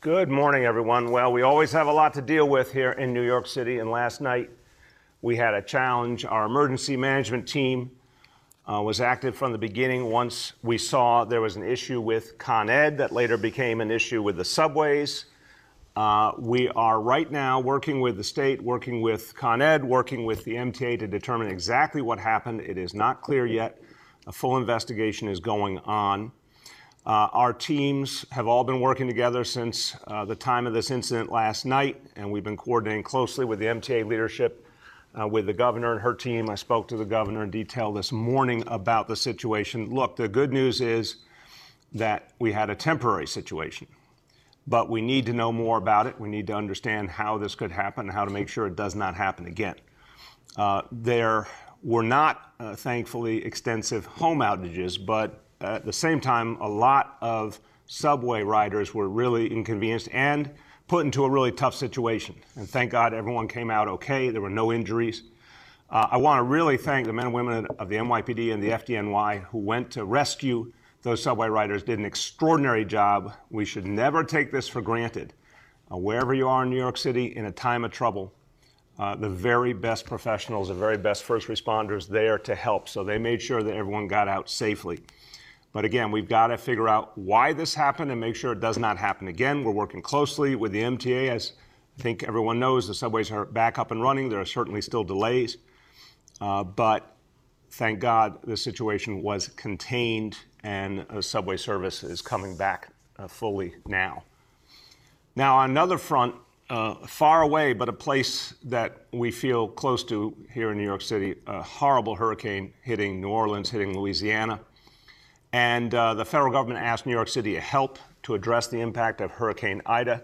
Good morning, everyone. Well, we always have a lot to deal with here in New York City, and last night we had a challenge. Our emergency management team uh, was active from the beginning once we saw there was an issue with Con Ed that later became an issue with the subways. Uh, we are right now working with the state, working with Con Ed, working with the MTA to determine exactly what happened. It is not clear yet. A full investigation is going on. Uh, our teams have all been working together since uh, the time of this incident last night, and we've been coordinating closely with the MTA leadership, uh, with the governor and her team. I spoke to the governor in detail this morning about the situation. Look, the good news is that we had a temporary situation, but we need to know more about it. We need to understand how this could happen how to make sure it does not happen again. Uh, there were not, uh, thankfully, extensive home outages, but at the same time, a lot of subway riders were really inconvenienced and put into a really tough situation. And thank God everyone came out okay. There were no injuries. Uh, I want to really thank the men and women of the NYPD and the FDNY who went to rescue those subway riders, did an extraordinary job. We should never take this for granted. Uh, wherever you are in New York City in a time of trouble, uh, the very best professionals, the very best first responders there to help. So they made sure that everyone got out safely. But again, we've got to figure out why this happened and make sure it does not happen again. We're working closely with the MTA. As I think everyone knows, the subways are back up and running. There are certainly still delays. Uh, but thank God the situation was contained and subway service is coming back uh, fully now. Now, on another front, uh, far away, but a place that we feel close to here in New York City, a horrible hurricane hitting New Orleans, hitting Louisiana. And uh, the federal government asked New York City to help to address the impact of Hurricane Ida.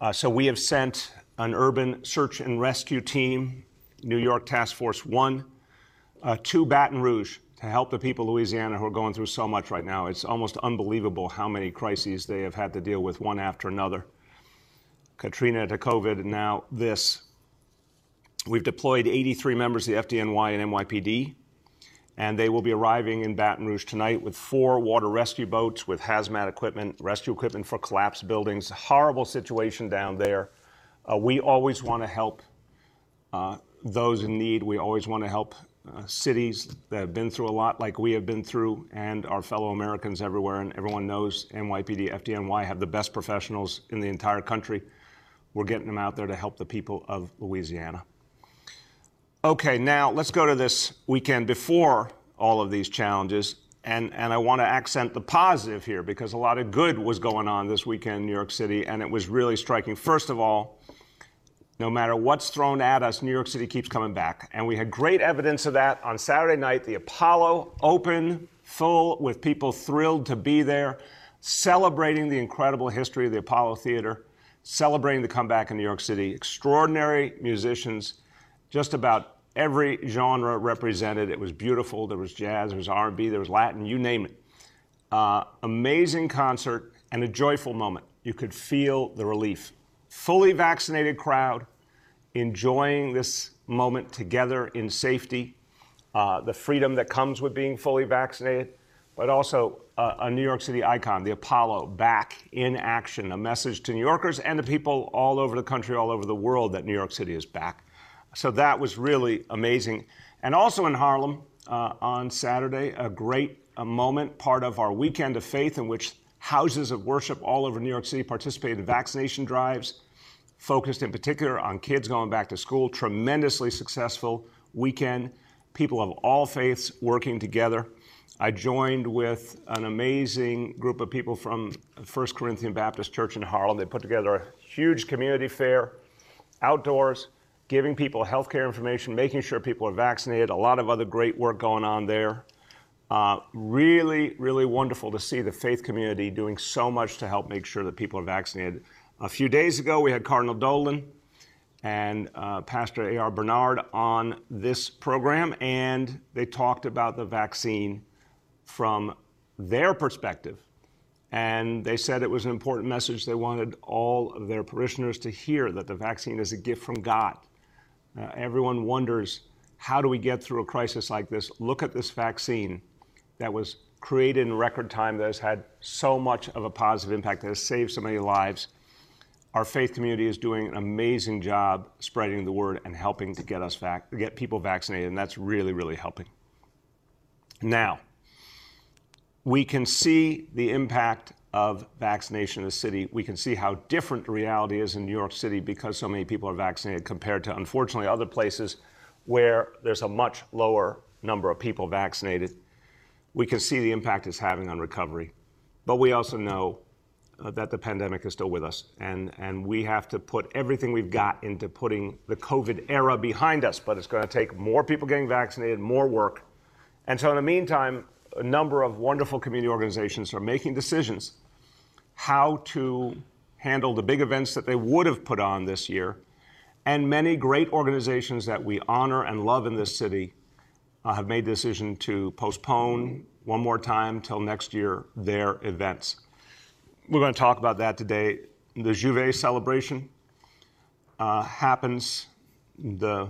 Uh, so we have sent an urban search and rescue team, New York Task Force One, uh, to Baton Rouge to help the people of Louisiana who are going through so much right now. It's almost unbelievable how many crises they have had to deal with one after another. Katrina to COVID, and now this. We've deployed 83 members of the FDNY and NYPD and they will be arriving in Baton Rouge tonight with four water rescue boats with hazmat equipment, rescue equipment for collapsed buildings. Horrible situation down there. Uh, we always want to help uh, those in need. We always want to help uh, cities that have been through a lot, like we have been through, and our fellow Americans everywhere. And everyone knows NYPD, FDNY have the best professionals in the entire country. We're getting them out there to help the people of Louisiana. Okay, now let's go to this weekend before all of these challenges. And, and I want to accent the positive here because a lot of good was going on this weekend in New York City, and it was really striking. First of all, no matter what's thrown at us, New York City keeps coming back. And we had great evidence of that on Saturday night. The Apollo open, full, with people thrilled to be there, celebrating the incredible history of the Apollo Theater, celebrating the comeback in New York City. Extraordinary musicians, just about every genre represented. It was beautiful. There was jazz, there was R&B, there was Latin, you name it. Uh, amazing concert and a joyful moment. You could feel the relief. Fully vaccinated crowd enjoying this moment together in safety, uh, the freedom that comes with being fully vaccinated, but also uh, a New York City icon, the Apollo, back in action, a message to New Yorkers and to people all over the country, all over the world that New York City is back. So that was really amazing. And also in Harlem uh, on Saturday, a great a moment, part of our weekend of faith, in which houses of worship all over New York City participated in vaccination drives, focused in particular on kids going back to school. Tremendously successful weekend. People of all faiths working together. I joined with an amazing group of people from First Corinthian Baptist Church in Harlem. They put together a huge community fair, outdoors, giving people healthcare information, making sure people are vaccinated, a lot of other great work going on there. Uh, really, really wonderful to see the faith community doing so much to help make sure that people are vaccinated. A few days ago, we had Cardinal Dolan and uh, Pastor A.R. Bernard on this program, and they talked about the vaccine from their perspective. And they said it was an important message they wanted all of their parishioners to hear that the vaccine is a gift from God uh, everyone wonders how do we get through a crisis like this? Look at this vaccine that was created in record time that has had so much of a positive impact, that has saved so many lives. our faith community is doing an amazing job spreading the word and helping to get us vac- get people vaccinated, and that's really, really helping. Now, we can see the impact of vaccination in the city. We can see how different the reality is in New York City because so many people are vaccinated compared to, unfortunately, other places where there's a much lower number of people vaccinated. We can see the impact it's having on recovery. But we also know uh, that the pandemic is still with us. And, and we have to put everything we've got into putting the COVID era behind us. But it's going to take more people getting vaccinated, more work. And so, in the meantime, a number of wonderful community organizations are making decisions how to handle the big events that they would have put on this year. And many great organizations that we honor and love in this city uh, have made the decision to postpone one more time till next year their events. We're going to talk about that today. The J'ouvert celebration uh, happens the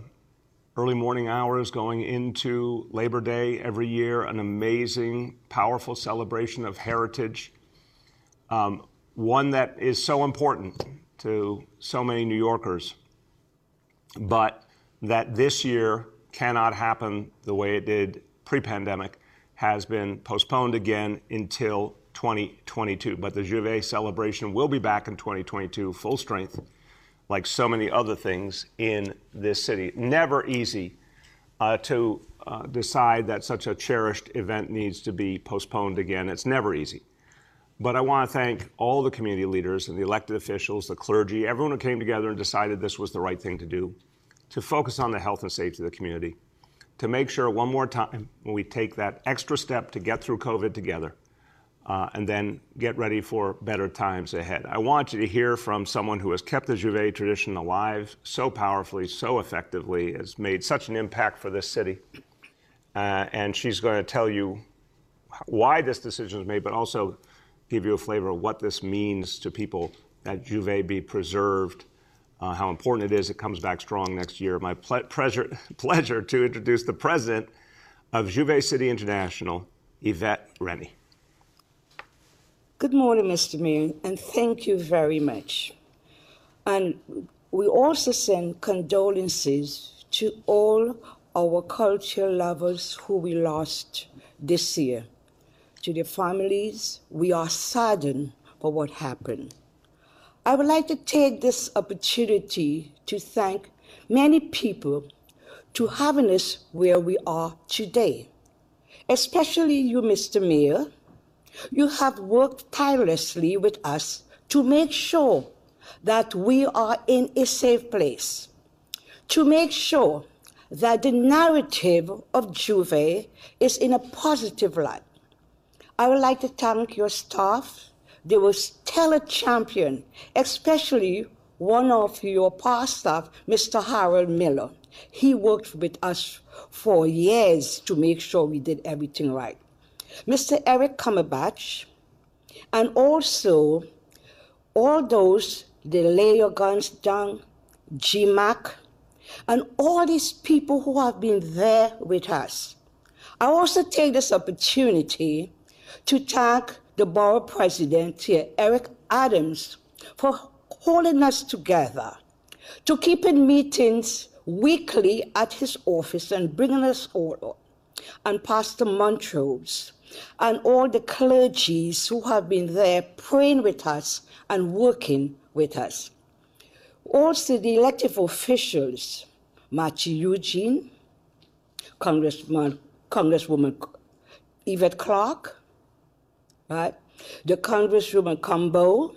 early morning hours going into Labor Day every year, an amazing, powerful celebration of heritage um, one that is so important to so many New Yorkers, but that this year cannot happen the way it did pre pandemic, has been postponed again until 2022. But the J'ouvert celebration will be back in 2022, full strength, like so many other things in this city. Never easy uh, to uh, decide that such a cherished event needs to be postponed again. It's never easy. But I want to thank all the community leaders and the elected officials, the clergy, everyone who came together and decided this was the right thing to do to focus on the health and safety of the community, to make sure one more time when we take that extra step to get through COVID together. Uh, and then get ready for better times ahead. I want you to hear from someone who has kept the J'ouvert tradition alive so powerfully, so effectively, has made such an impact for this city. Uh, and she's going to tell you why this decision was made, but also give you a flavor of what this means to people that J'ouvert be preserved, uh, how important it is it comes back strong next year. My ple- pleasure, pleasure to introduce the president of J'ouvert City International, Yvette Rennie. Good morning, Mr. Mayor, and thank you very much. And we also send condolences to all our culture lovers who we lost this year to their families. We are saddened for what happened. I would like to take this opportunity to thank many people to having us where we are today, especially you, Mr. Mayor. You have worked tirelessly with us to make sure that we are in a safe place, to make sure that the narrative of J'ouvert is in a positive light, I would like to thank your staff. They were stellar champion, especially one of your past staff, Mr. Harold Miller. He worked with us for years to make sure we did everything right. Mr. Eric Cumberbatch, and also all those, the lay your guns down, GMAC, and all these people who have been there with us. I also take this opportunity to thank the borough president here, Eric Adams, for holding us together, to keeping meetings weekly at his office and bringing us all, up, and Pastor Monrose, and all the clergies who have been there praying with us and working with us. Also, the elected officials, Mathieu Eugene, Congressman, Congresswoman Yvette Clarke, right? The Congresswoman Cumbo,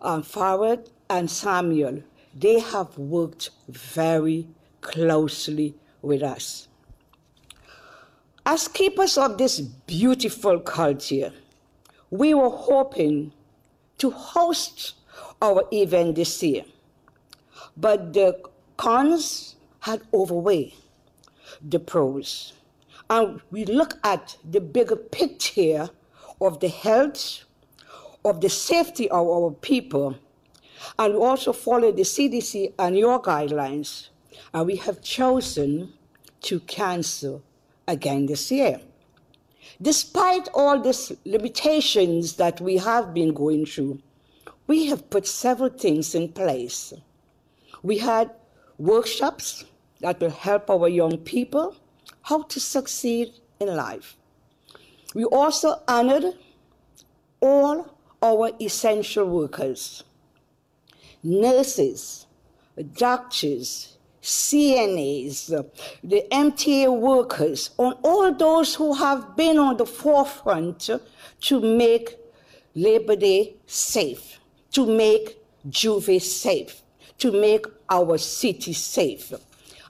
um, Farad, and Samuel, they have worked very closely with us. As keepers of this beautiful culture, we were hoping to host our event this year, but the cons had overweighed the pros. And we look at the bigger picture of the health, of the safety of our people, and we also follow the CDC and your guidelines. And we have chosen to cancel again this year. Despite all these limitations that we have been going through, we have put several things in place. We had workshops that will help our young people how to succeed in life. We also honored all our essential workers, nurses, doctors, CNAs, the MTA workers, and all those who have been on the forefront to make Labor Day safe, to make J'ouvert safe, to make our city safe.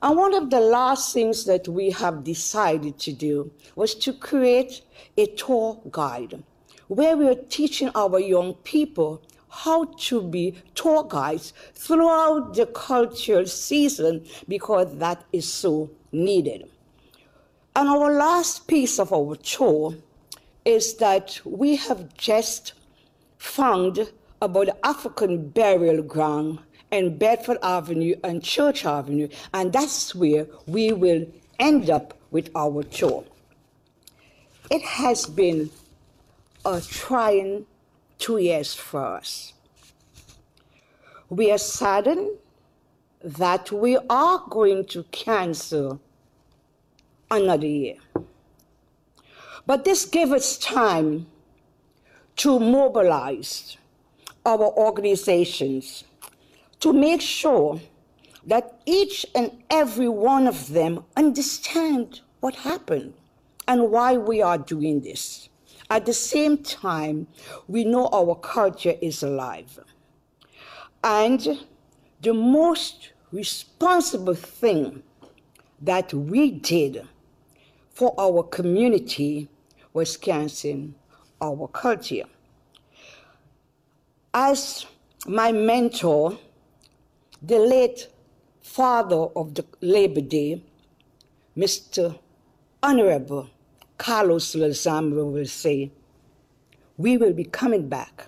And one of the last things that we have decided to do was to create a tour guide where we are teaching our young people how to be tour guides throughout the cultural season because that is so needed. And our last piece of our tour is that we have just found about the African burial ground in Bedford Avenue and Church Avenue, and that's where we will end up with our tour. It has been a trying two years for us. We are saddened that we are going to cancel another year. But this gives us time to mobilize our organizations to make sure that each and every one of them understand what happened and why we are doing this. At the same time, we know our culture is alive. And the most responsible thing that we did for our community was canceling our culture. As my mentor, the late father of the Labor Day, Mr. Honorable Carlos Lezama will say, we will be coming back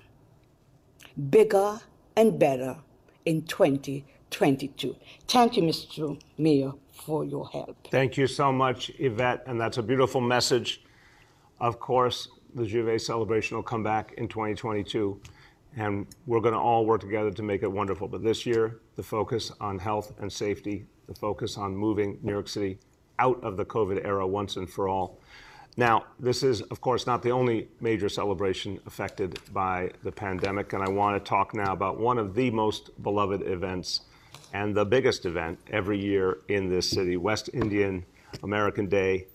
bigger and better in 2022. Thank you, Mr. Mayor, for your help. Thank you so much, Yvette, and that's a beautiful message. Of course, the J'ouvert celebration will come back in 2022 and we're going to all work together to make it wonderful. But this year, the focus on health and safety, the focus on moving New York City out of the COVID era once and for all. Now, this is, of course, not the only major celebration affected by the pandemic, and I want to talk now about one of the most beloved events and the biggest event every year in this city West Indian American Day,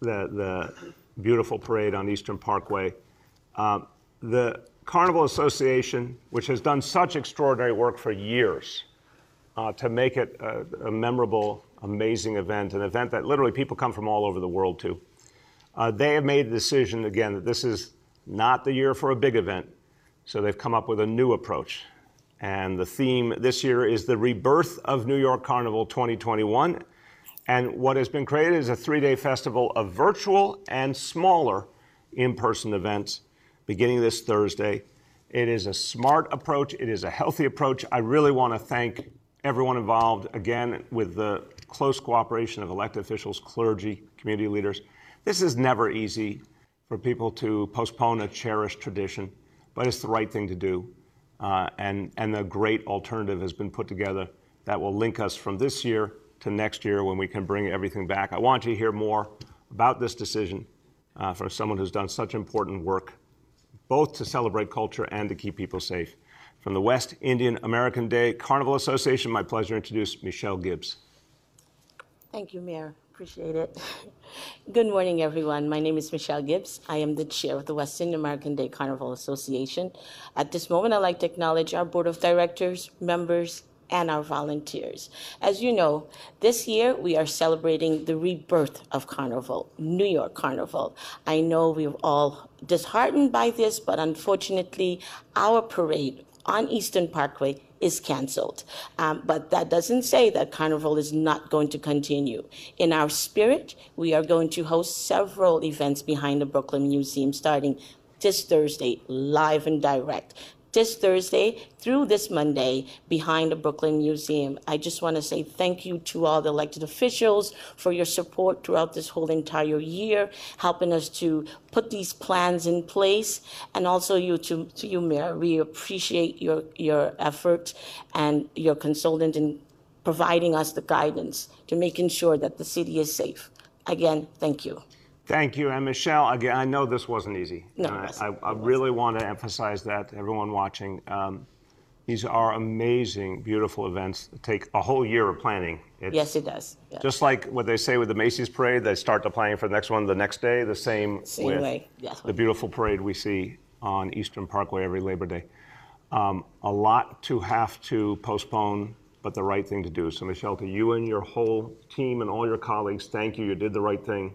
the, the beautiful parade on Eastern Parkway. Uh, the Carnival Association, which has done such extraordinary work for years uh, to make it a, a, memorable, amazing event, an event that literally people come from all over the world to. Uh, they have made the decision, again, that this is not the year for a big event. So they've come up with a new approach. And the theme this year is the rebirth of New York Carnival 2021. And what has been created is a three day festival of virtual and smaller in person events beginning this Thursday. It is a smart approach, it is a healthy approach. I really want to thank everyone involved, again, with the close cooperation of elected officials, clergy, community leaders. This is never easy for people to postpone a cherished tradition, but it's the right thing to do. Uh, and, and a great alternative has been put together that will link us from this year to next year when we can bring everything back. I want you to hear more about this decision uh, from someone who's done such important work both to celebrate culture and to keep people safe. From the West Indian American Day Carnival Association, my pleasure to introduce Michelle Gibbs. Thank you, Mayor. Appreciate it. Good morning, everyone. My name is Michelle Gibbs. I am the chair of the West Indian American Day Carnival Association. At this moment, I'd like to acknowledge our board of directors, members, and our volunteers. As you know, this year we are celebrating the rebirth of Carnival, New York Carnival. I know we're all disheartened by this, but unfortunately, our parade on Eastern Parkway is canceled. Um, but that doesn't say that Carnival is not going to continue. In our spirit, we are going to host several events behind the Brooklyn Museum starting this Thursday, live and direct this Thursday through this Monday behind the Brooklyn Museum. I just want to say thank you to all the elected officials for your support throughout this whole entire year, helping us to put these plans in place, and also you to, to you, Mayor. We appreciate your your effort and your consultant in providing us the guidance to making sure that the city is safe. Again, thank you. Thank you. And Michelle, again, I know this wasn't easy. No, And I-. I, I really want to emphasize that to everyone watching. Um, these are amazing, beautiful events that take a whole year of planning. It's Yes, it does. Yeah. Just like what they say with the Macy's parade, they start the planning for the next one the next day, the same, Same with way, yes. the beautiful parade we see on Eastern Parkway every Labor Day. Um, a lot to have to postpone, but the right thing to do. So, Michelle, to you and your whole team and all your colleagues, thank you. You did the right thing.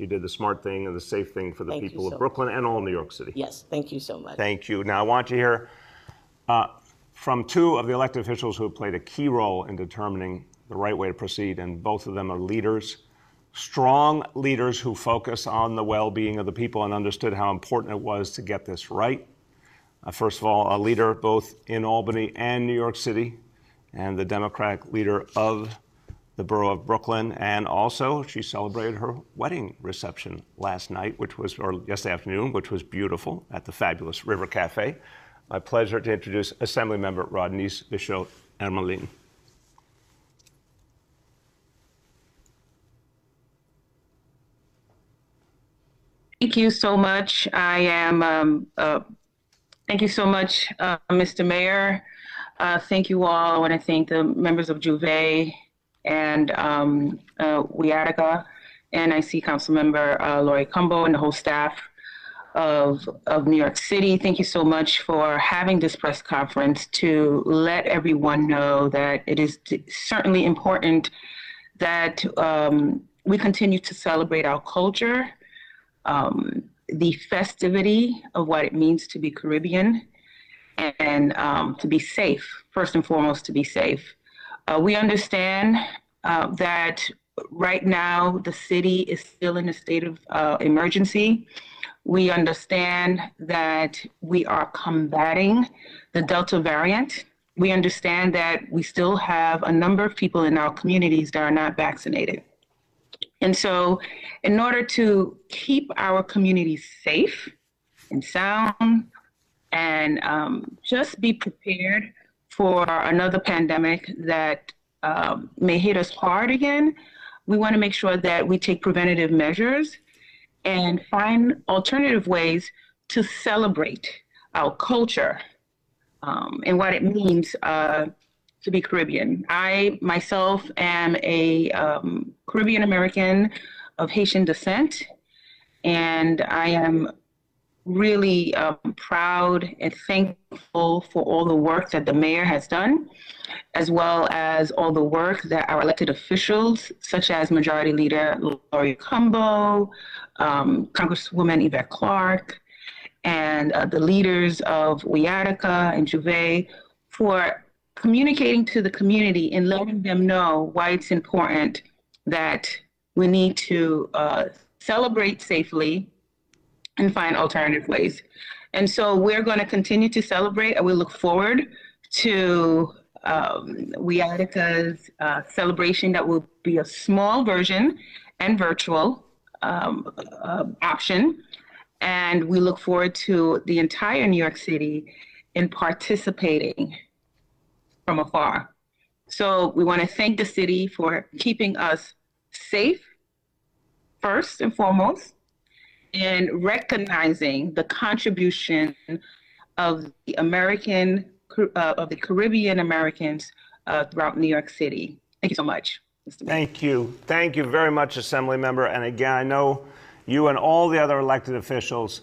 You did the smart thing and the safe thing for the Thank people so of Brooklyn and all New York City. Yes, thank you so much. Thank you. Now, I want you to hear uh, from two of the elected officials who have played a key role in determining the right way to proceed, and both of them are leaders, strong leaders who focus on the well being of the people and understood how important it was to get this right. Uh, first of all, a leader both in Albany and New York City, and the Democratic leader of the borough of Brooklyn. And also, she celebrated her wedding reception last night, which was, or yesterday afternoon, which was beautiful at the fabulous River Cafe. My pleasure to introduce Assemblymember Rodneyse Bichotte Hermelyn. Thank you so much. I am, um, uh, thank you so much, uh, Mr. Mayor. Uh, thank you all. I want to thank the members of J'ouvert and um, uh, WIADCA, and I see Councilmember uh, Laurie Cumbo and the whole staff of, of New York City. Thank you so much for having this press conference to let everyone know that it is certainly important that um, we continue to celebrate our culture um, the festivity of what it means to be Caribbean and um, to be safe, first and foremost, to be safe. Uh, we understand uh, that right now the city is still in a state of uh, emergency. We understand that we are combating the Delta variant. We understand that we still have a number of people in our communities that are not vaccinated. And so, in order to keep our communities safe and sound and um, just be prepared for another pandemic that um, may hit us hard again, we want to make sure that we take preventative measures and find alternative ways to celebrate our culture um, and what it means uh, to be Caribbean. I myself am a um, Caribbean American of Haitian descent, and I am really um, proud and thankful for all the work that the mayor has done, as well as all the work that our elected officials, such as Majority Leader Laurie Cumbo, um, Congresswoman Yvette Clarke, and uh, the leaders of WIADCA and J'ouvert for communicating to the community and letting them know why it's important that we need to uh, celebrate safely and find alternative ways. And so we're going to continue to celebrate, and we look forward to um, WIADCA's uh, celebration that will be a small version and virtual um, uh, option. And we look forward to the entire New York City in participating from afar. So we want to thank the city for keeping us safe, first and foremost, and recognizing the contribution of the American, uh, of the Caribbean Americans uh, throughout New York City. Thank you so much. Thank you. Thank you very much, Assembly Member. And again, I know you and all the other elected officials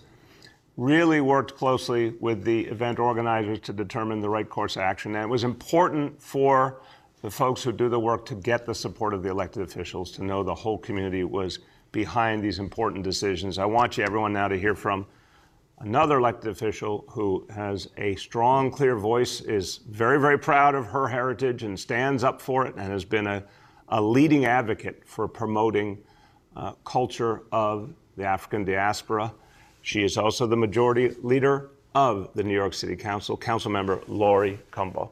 really worked closely with the event organizers to determine the right course of action. And it was important for the folks who do the work to get the support of the elected officials, to know the whole community was behind these important decisions. I want you, everyone, now to hear from another elected official who has a strong, clear voice, is very, very proud of her heritage and stands up for it, and has been a, a leading advocate for promoting uh, culture of the African diaspora. She is also the majority leader of the New York City Council, Councilmember Laurie Cumbo.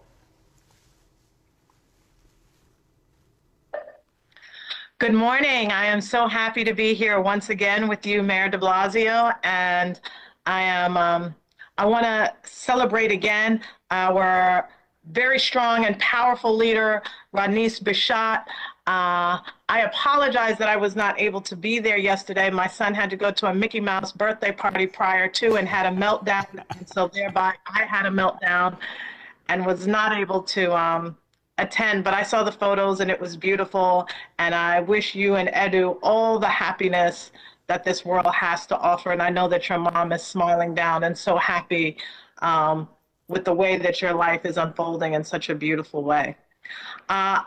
Good morning. I am so happy to be here once again with you, Mayor de Blasio, and I am. Um, I want to celebrate again our very strong and powerful leader, Rodneyse Bichotte. Uh, I apologize that I was not able to be there yesterday. My son had to go to a Mickey Mouse birthday party prior to and had a meltdown. And so thereby I had a meltdown and was not able to um, attend, but I saw the photos and it was beautiful. And I wish you and Edu all the happiness that this world has to offer. And I know that your mom is smiling down and so happy um, with the way that your life is unfolding in such a beautiful way. Uh,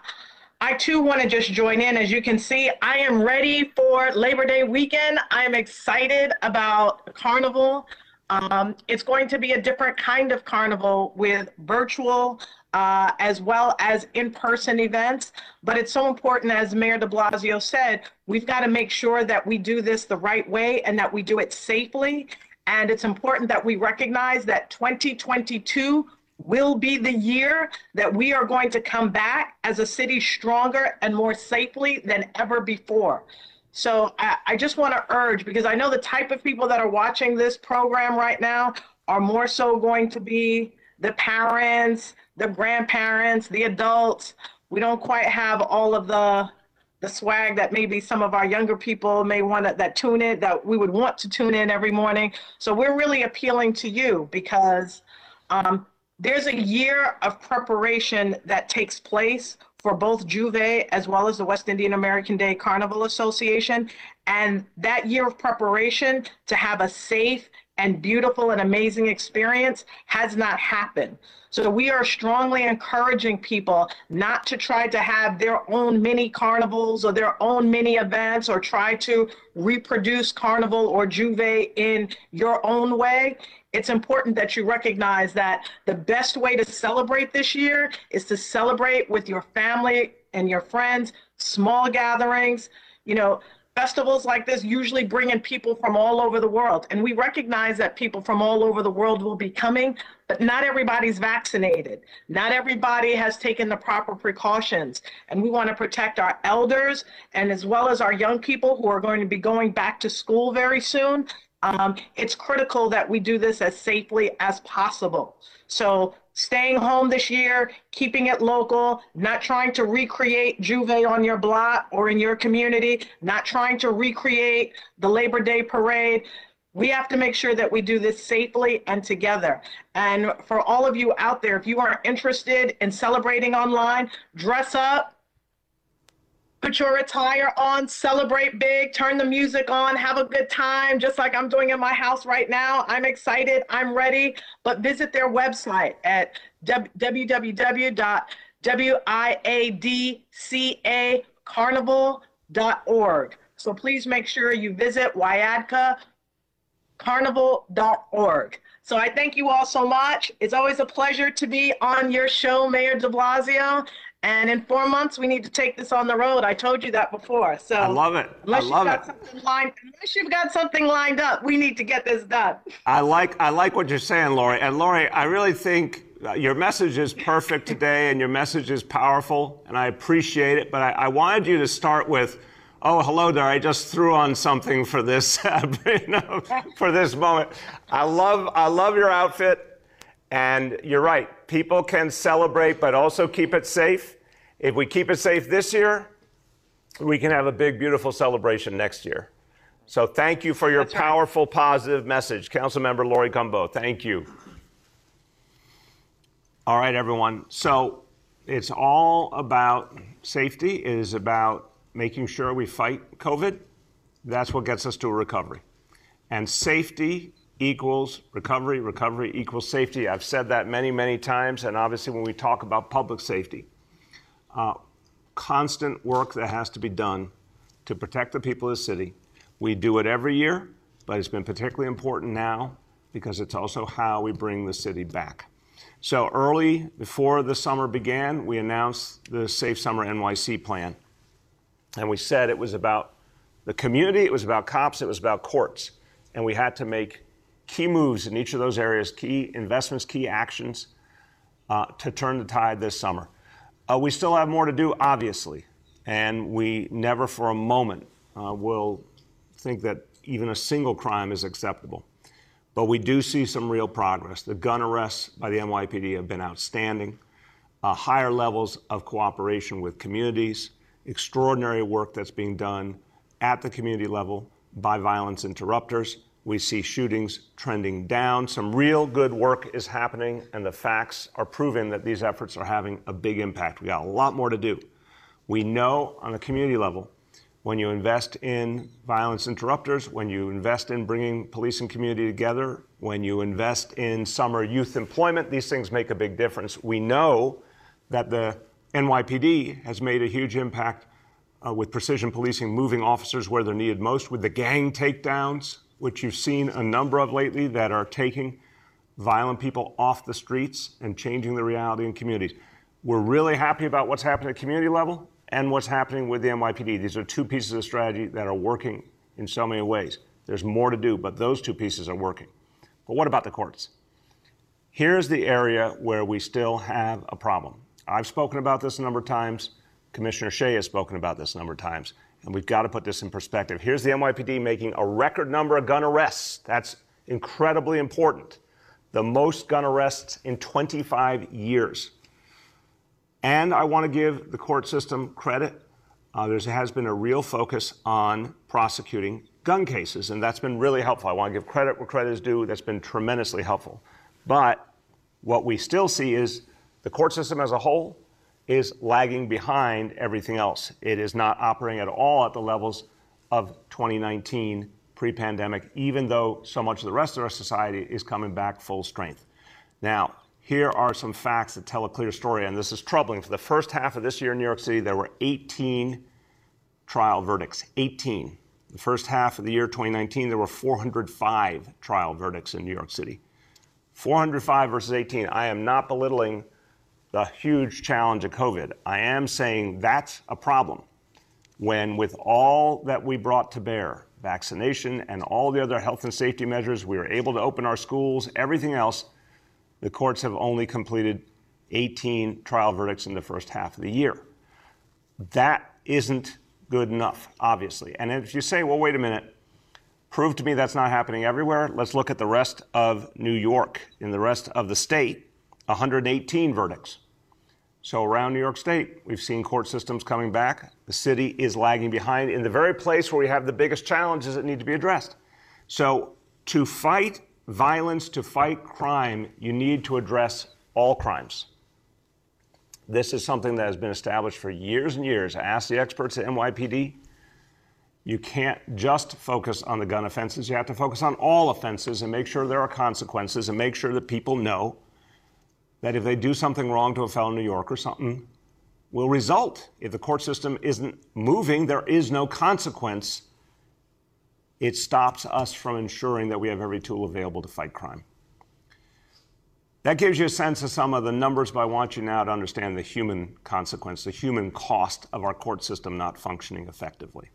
I too want to just join in. As you can see, I am ready for Labor Day weekend. I'm excited about Carnival. Um, it's going to be a different kind of carnival with virtual uh, as well as in-person events. But it's so important, as Mayor de Blasio said, we've got to make sure that we do this the right way and that we do it safely. And it's important that we recognize that 2022 will be the year that we are going to come back as a city stronger and more safely than ever before. So I, I just want to urge, because I know the type of people that are watching this program right now are more so going to be the parents, the grandparents, the adults. We don't quite have all of the the swag that maybe some of our younger people may want to that tune in that we would want to tune in every morning. So we're really appealing to you because um, there's a year of preparation that takes place for both J'ouvert as well as the West Indian American Day Carnival Association. And that year of preparation to have a safe and beautiful and amazing experience has not happened. So we are strongly encouraging people not to try to have their own mini carnivals or their own mini events or try to reproduce carnival or J'ouvert in your own way. It's important that you recognize that the best way to celebrate this year is to celebrate with your family and your friends, small gatherings. You know, festivals like this usually bring in people from all over the world. And we recognize that people from all over the world will be coming, but not everybody's vaccinated. Not everybody has taken the proper precautions. And we want to protect our elders and as well as our young people who are going to be going back to school very soon. Um, it's critical that we do this as safely as possible. So staying home this year, keeping it local, not trying to recreate J'ouvert on your block or in your community, not trying to recreate the Labor Day parade. We have to make sure that we do this safely and together. And for all of you out there, if you are interested in celebrating online, dress up, put your attire on, celebrate big, turn the music on, have a good time, just like I'm doing in my house right now. I'm excited, I'm ready. But visit their website at www.wiadcacarnival.org. So please make sure you visit wiadcacarnival.org. So I thank you all so much. It's always a pleasure to be on your show, Mayor de Blasio. And in four months, we need to take this on the road. I told you that before. So I love it. I Unless love you've got it. something lined, unless you've got something lined up, we need to get this done. I like I like what you're saying, Laurie. And Laurie, I really think uh, your message is perfect today, and your message is powerful, and I appreciate it. But I, I wanted you to start with, "Oh, hello there. I just threw on something for this, you know, for this moment." I love I love your outfit, and you're right. People can celebrate, but also keep it safe. If we keep it safe this year, we can have a big, beautiful celebration next year. So thank you for your That's right. powerful, positive message. Councilmember Laurie Cumbo, thank you. All right, everyone. So it's all about safety. It is about making sure we fight COVID. That's what gets us to a recovery. And safety equals recovery, recovery equals safety. I've said that many, many times. And obviously, when we talk about public safety, uh, constant work that has to be done to protect the people of the city. We do it every year, but it's been particularly important now because it's also how we bring the city back. So early before the summer began, we announced the Safe Summer NYC plan. And we said it was about the community, it was about cops, it was about courts. And we had to make key moves in each of those areas, key investments, key actions uh, to turn the tide this summer. Uh, we still have more to do, obviously, and we never for a moment uh, will think that even a single crime is acceptable. But we do see some real progress. The gun arrests by the NYPD have been outstanding. Higher levels of cooperation with communities, extraordinary work that's being done at the community level by violence interrupters. We see shootings trending down. Some real good work is happening, and the facts are proving that these efforts are having a big impact. We got a lot more to do. We know on the community level, when you invest in violence interrupters, when you invest in bringing police and community together, when you invest in summer youth employment, these things make a big difference. We know that the NYPD has made a huge impact uh, with precision policing, moving officers where they're needed most, with the gang takedowns, which you've seen a number of lately that are taking violent people off the streets and changing the reality in communities. We're really happy about what's happening at community level and what's happening with the NYPD. These are two pieces of strategy that are working in so many ways. There's more to do, but those two pieces are working. But what about the courts? Here's the area where we still have a problem. I've spoken about this a number of times. Commissioner Shea has spoken about this a number of times, and we've got to put this in perspective. Here's the NYPD making a record number of gun arrests. That's incredibly important. The most gun arrests in 25 years. And I want to give the court system credit. Uh, there has been a real focus on prosecuting gun cases, and that's been really helpful. I want to give credit where credit is due. That's been tremendously helpful. But what we still see is the court system as a whole is lagging behind everything else. It is not operating at all at the levels of 2019 pre pandemic, even though so much of the rest of our society is coming back full strength. Now, here are some facts that tell a clear story, and this is troubling. For the first half of this year in New York City, there were 18 trial verdicts. 18. The first half of the year 2019, there were 405 trial verdicts in New York City. 405 versus 18. I am not belittling the huge challenge of COVID. I am saying that's a problem when, with all that we brought to bear, vaccination and all the other health and safety measures, we were able to open our schools, everything else the courts have only completed 18 trial verdicts in the first half of the year. That isn't good enough, obviously. And if you say, well, wait a minute, prove to me that's not happening everywhere, let's look at the rest of New York. In the rest of the state, 118 verdicts. So around New York State, we've seen court systems coming back. The city is lagging behind in the very place where we have the biggest challenges that need to be addressed. So to fight violence, to fight crime, you need to address all crimes. This is something that has been established for years and years. Ask the experts at NYPD. You can't just focus on the gun offenses. You have to focus on all offenses and make sure there are consequences and make sure that people know that if they do something wrong to a fellow in New Yorker, something will result. If the court system isn't moving, there is no consequence it stops us from ensuring that we have every tool available to fight crime. That gives you a sense of some of the numbers, but I want you now to understand the human consequence, the human cost of our court system not functioning effectively.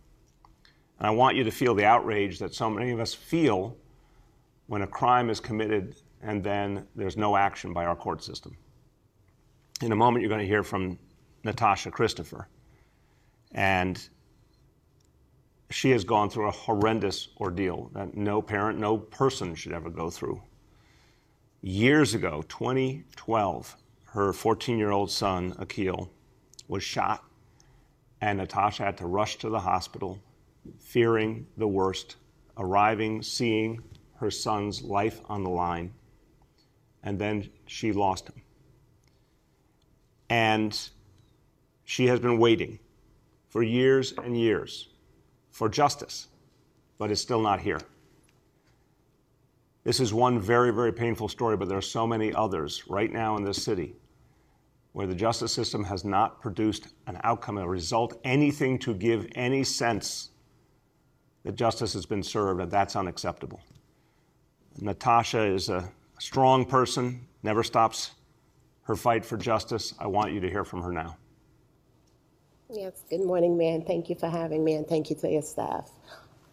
And I want you to feel the outrage that so many of us feel when a crime is committed and then there's no action by our court system. In a moment, you're going to hear from Natasha Christopher. And she has gone through a horrendous ordeal that no parent, no person should ever go through. Years ago, 2012, her 14 year old son, Akeal, was shot, and Natasha had to rush to the hospital, fearing the worst, arriving, seeing her son's life on the line, and then she lost him. And she has been waiting for years and years for justice, but it's still not here. This is one very, very painful story, but there are so many others right now in this city where the justice system has not produced an outcome, a result, anything to give any sense that justice has been served, and that's unacceptable. Natasha is a strong person, never stops her fight for justice. I want you to hear from her now. Yes, good morning, man. Thank you for having me, and thank you to your staff.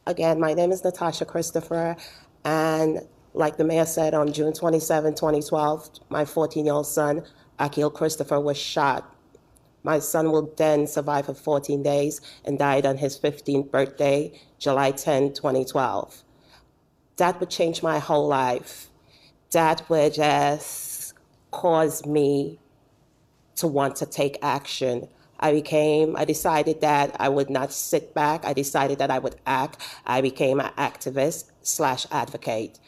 Again, my name is Natasha Christopher, and Like the mayor said, on June 27, 2012, my 14 year old son, Akeal Christopher, was shot. My son will then survive for 14 days and died on his 15th birthday, July 10, 2012. That would change my whole life. That would just cause me to want to take action. I became, I decided that I would not sit back. I decided that I would act. I became an activist slash advocate.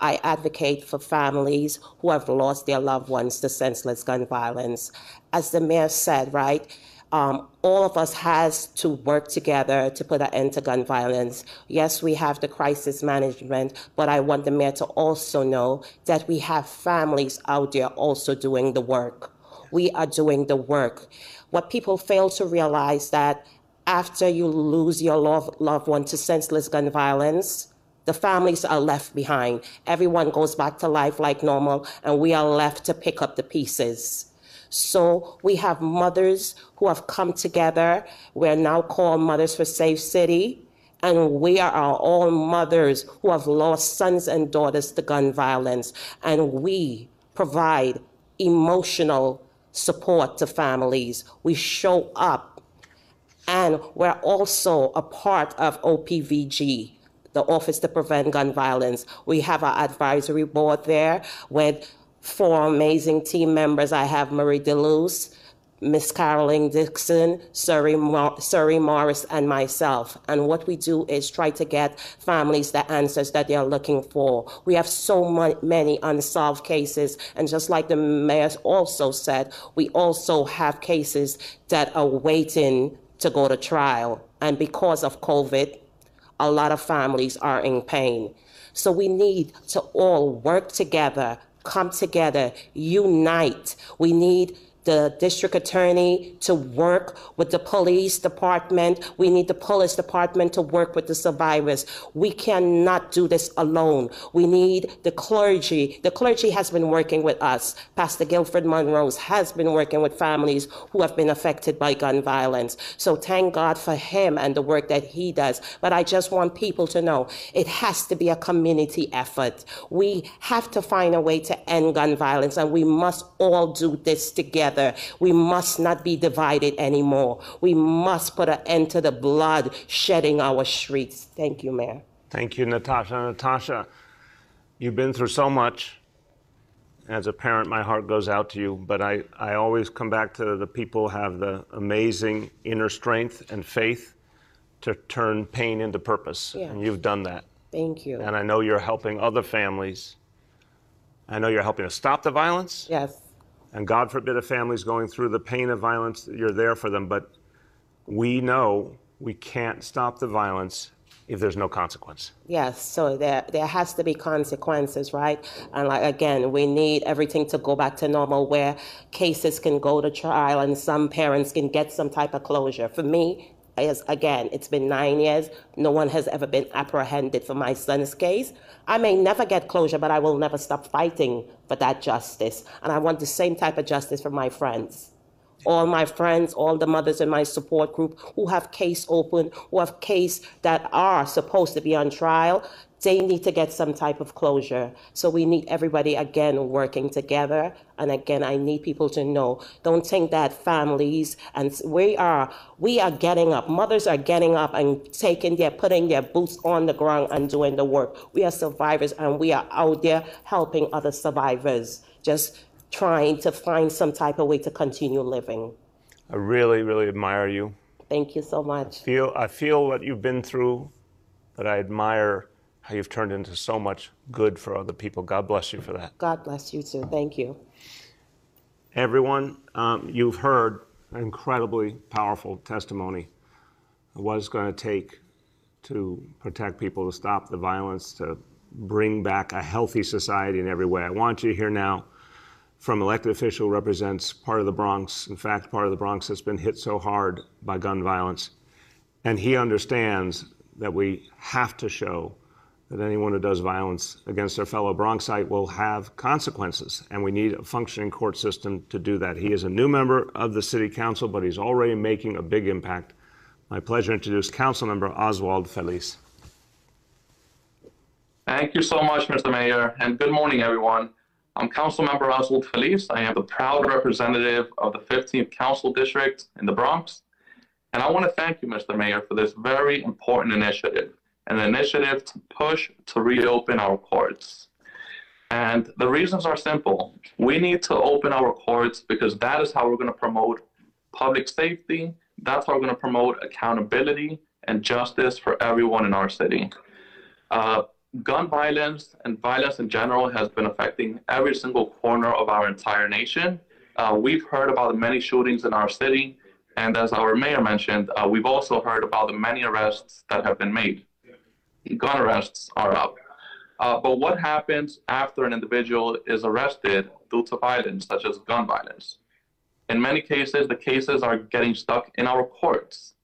I advocate for families who have lost their loved ones to senseless gun violence. As the mayor said, right, um, all of us has to work together to put an end to gun violence. Yes, we have the crisis management, but I want the mayor to also know that we have families out there also doing the work. We are doing the work. What people fail to realize that after you lose your loved, loved one to senseless gun violence, the families are left behind. Everyone goes back to life like normal, and we are left to pick up the pieces. So we have mothers who have come together. We're now called Mothers for Safe City. And we are our own mothers who have lost sons and daughters to gun violence. And we provide emotional support to families. We show up. And we're also a part of OPVG, the Office to Prevent Gun Violence. We have our advisory board there with four amazing team members. I have Marie DeLuz, Miss Caroline Dixon, Surrey, Mor- Surrey Morris, and myself. And what we do is try to get families the answers that they're looking for. We have so many unsolved cases. And just like the mayor also said, we also have cases that are waiting to go to trial. And because of COVID, a lot of families are in pain. So we need to all work together, come together, unite. We need the district attorney to work with the police department. We need the police department to work with the survivors. We cannot do this alone. We need the clergy. The clergy has been working with us. Pastor Guilford Monrose has been working with families who have been affected by gun violence. So thank God for him and the work that he does. But I just want people to know it has to be a community effort. We have to find a way to end gun violence and we must all do this together. We must not be divided anymore. We must put an end to the blood shedding our streets. Thank you, Mayor. Thank you, Natasha. Natasha, you've been through so much. As a parent, my heart goes out to you, but I, I always come back to the people who have the amazing inner strength and faith to turn pain into purpose. Yeah. And you've done that. Thank you. And I know you're helping other families. I know you're helping to stop the violence. Yes. And God forbid a family's going through the pain of violence, you're there for them. But we know we can't stop the violence if there's no consequence. Yes, so there there has to be consequences, right? And like again, we need everything to go back to normal where cases can go to trial and some parents can get some type of closure. For me, as again, it's been nine years. No one has ever been apprehended for my son's case. I may never get closure, but I will never stop fighting for that justice. And I want the same type of justice for my friends. All my friends, all the mothers in my support group who have case open, who have case that are supposed to be on trial, they need to get some type of closure. So we need everybody again working together. And again, I need people to know, don't think that families and we are, we are getting up. Mothers are getting up and taking their, putting their boots on the ground and doing the work. We are survivors and we are out there helping other survivors. Just trying to find some type of way to continue living. I really, really admire you. Thank you so much. I Feel I feel what you've been through, but I admire how you've turned into so much good for other people. God bless you for that. God bless you too. Thank you. Everyone, um, you've heard an incredibly powerful testimony of what it's going to take to protect people, to stop the violence, to bring back a healthy society in every way. I want you to hear now from elected official who represents part of the Bronx, in fact, part of the Bronx that's been hit so hard by gun violence. And he understands that we have to show that anyone who does violence against their fellow Bronxite will have consequences. And we need a functioning court system to do that. He is a new member of the City Council, but he's already making a big impact. My pleasure to introduce Councilmember Oswald Feliz. Thank you so much, Mr. Mayor, and good morning, everyone. I'm Councilmember Oswald Feliz. I am the proud representative of the 15th Council District in the Bronx. And I want to thank you, Mr. Mayor, for this very important initiative, an initiative to push to reopen our courts. And the reasons are simple. We need to open our courts because that is how we're going to promote public safety. That's how we're going to promote accountability and justice for everyone in our city. Uh, gun violence and violence in general has been affecting every single corner of our entire nation. Uh, we've heard about the many shootings in our city, and as our mayor mentioned, uh, we've also heard about the many arrests that have been made. Gun arrests are up. Uh, but what happens after an individual is arrested due to violence, such as gun violence? In many cases, the cases are getting stuck in our courts.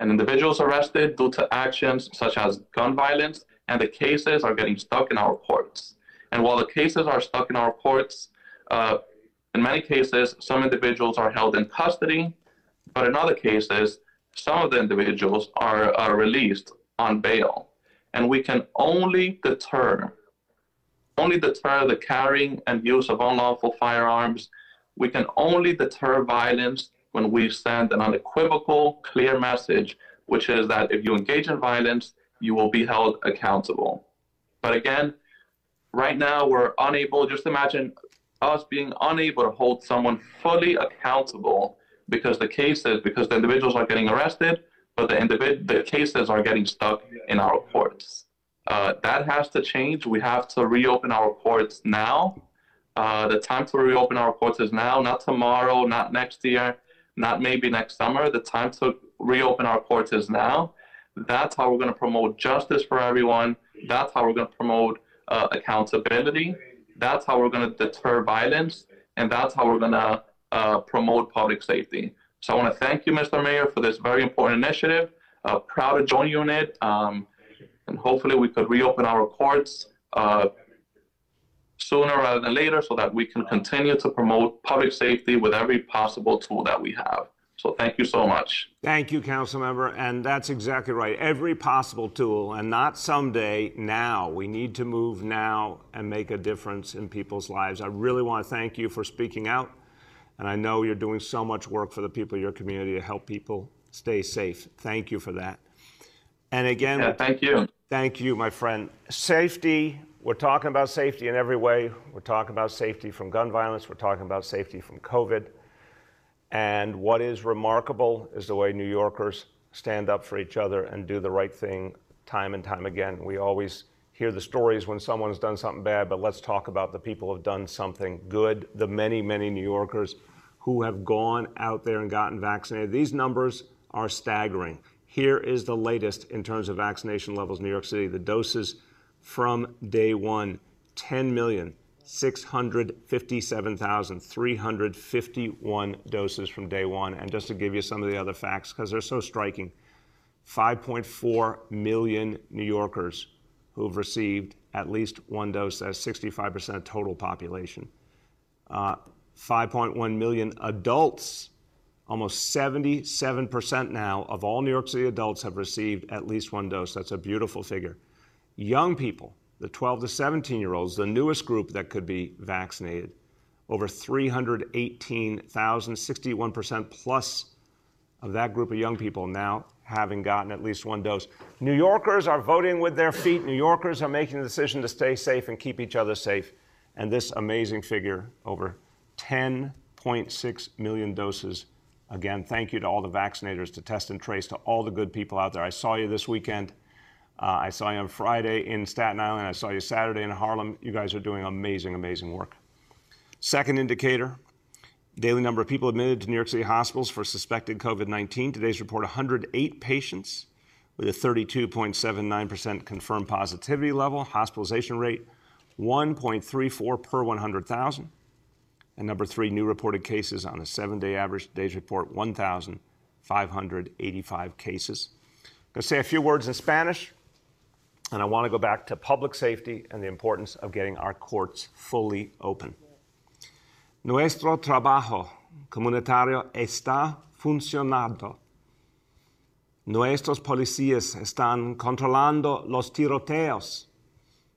An individual is arrested due to actions such as gun violence, and the cases are getting stuck in our courts. And while the cases are stuck in our courts, uh, in many cases, some individuals are held in custody, but in other cases, some of the individuals are, are released on bail. And we can only deter, only deter the carrying and use of unlawful firearms. We can only deter violence when we send an unequivocal, clear message, which is that if you engage in violence, you will be held accountable. But again, right now we're unable, just imagine us being unable to hold someone fully accountable because the cases, because the individuals are getting arrested, but the individ- the cases are getting stuck in our courts. Uh, that has to change. We have to reopen our courts now. Uh, the time to reopen our courts is now, not tomorrow, not next year, not maybe next summer. The time to reopen our courts is now. That's how we're going to promote justice for everyone. That's how we're going to promote uh, accountability. That's how we're going to deter violence. And that's how we're going to uh, promote public safety. So I want to thank you, Mr. Mayor, for this very important initiative. Uh, proud to join you in it. Um, and hopefully we could reopen our courts uh, sooner rather than later so that we can continue to promote public safety with every possible tool that we have. So thank you so much. Thank you, council member. And that's exactly right. Every possible tool, and not someday, now. We need to move now and make a difference in people's lives. I really want to thank you for speaking out. And I know you're doing so much work for the people of your community to help people stay safe. Thank you for that. And again, Yeah, thank you. Thank you, my friend. Safety, we're talking about safety in every way. We're talking about safety from gun violence. We're talking about safety from COVID. And what is remarkable is the way New Yorkers stand up for each other and do the right thing time and time again. We always hear the stories when someone's done something bad, but let's talk about the people who have done something good, the many, many New Yorkers who have gone out there and gotten vaccinated. These numbers are staggering. Here is the latest in terms of vaccination levels in New York City. The doses from day one 10 million. 657,351 doses from day one. And just to give you some of the other facts, because they're so striking 5.4 million New Yorkers who've received at least one dose. That's 65% of total population. Uh, 5.1 million adults, almost 77% now of all New York City adults have received at least one dose. That's a beautiful figure. Young people, the 12 to 17 year olds, the newest group that could be vaccinated, over 318,000, 61% plus of that group of young people now having gotten at least one dose. New Yorkers are voting with their feet. New Yorkers are making the decision to stay safe and keep each other safe. And this amazing figure, over 10.6 million doses. Again, thank you to all the vaccinators, to test and trace, to all the good people out there. I saw you this weekend. Uh, I saw you on Friday in Staten Island. I saw you Saturday in Harlem. You guys are doing amazing, amazing work. Second indicator daily number of people admitted to New York City hospitals for suspected COVID 19. Today's report 108 patients with a 32.79% confirmed positivity level. Hospitalization rate 1.34 per 100,000. And number three, new reported cases on a seven day average. Today's report 1,585 cases. I'm going to say a few words in Spanish. And I want to go back to public safety and the importance of getting our courts fully open. Nuestro trabajo comunitario está funcionando. Nuestros policías están controlando los tiroteos.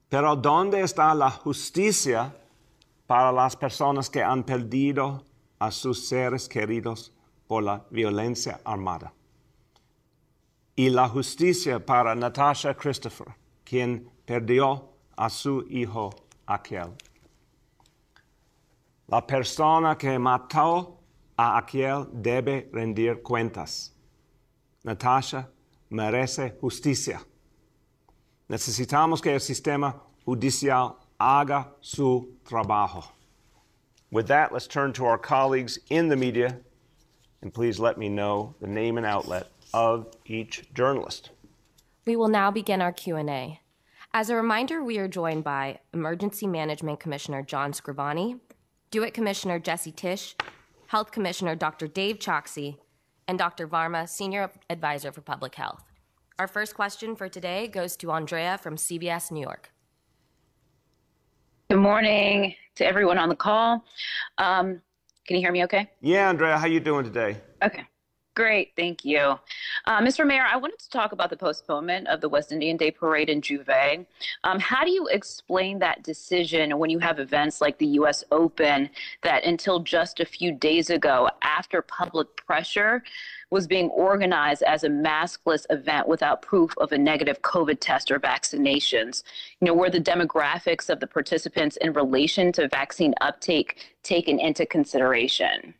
Pero ¿dónde está la justicia para las personas que han perdido a sus seres queridos por la violencia armada? Y la justicia para Natasha Christopher, quien perdió a su hijo aquel. La persona que mató a Akeal debe rendir cuentas. Natasha merece justicia. Necesitamos que el sistema judicial haga su trabajo. With that, let's turn to our colleagues in the media, and please let me know the name and outlet of each journalist. We will now begin our Q&A. As a reminder, we are joined by Emergency Management Commissioner John Scrivani, DoITT Commissioner Jesse Tisch, Health Commissioner Dr. Dave Chokshi, and Dr. Varma, Senior Advisor for Public Health. Our first question for today goes to Andrea from CBS New York. Good morning to everyone on the call. Um, can you hear me okay? Yeah, Andrea, how you doing today? Okay. Great, thank you. Uh, Mr. Mayor, I wanted to talk about the postponement of the West Indian Day Parade in J'ouvert. Um, how do you explain that decision when you have events like the U.S. Open that until just a few days ago, after public pressure, was being organized as a maskless event without proof of a negative COVID test or vaccinations? You know, were the demographics of the participants in relation to vaccine uptake taken into consideration?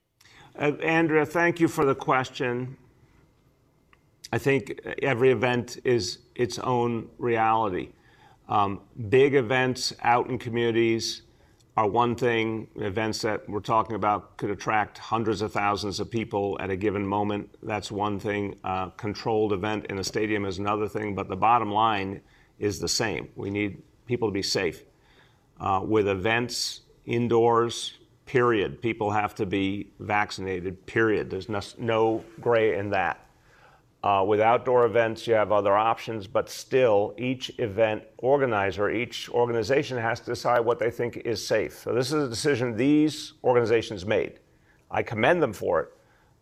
Uh, Andrea, thank you for the question. I think every event is its own reality. Um, big events out in communities are one thing. Events that we're talking about could attract hundreds of thousands of people at a given moment. That's one thing. Uh, controlled event in a stadium is another thing. But the bottom line is the same. We need people to be safe. Uh, with events indoors, period. People have to be vaccinated, period. There's no, no gray in that. Uh, with outdoor events, you have other options, but still, each event organizer, each organization has to decide what they think is safe. So, this is a decision these organizations made. I commend them for it,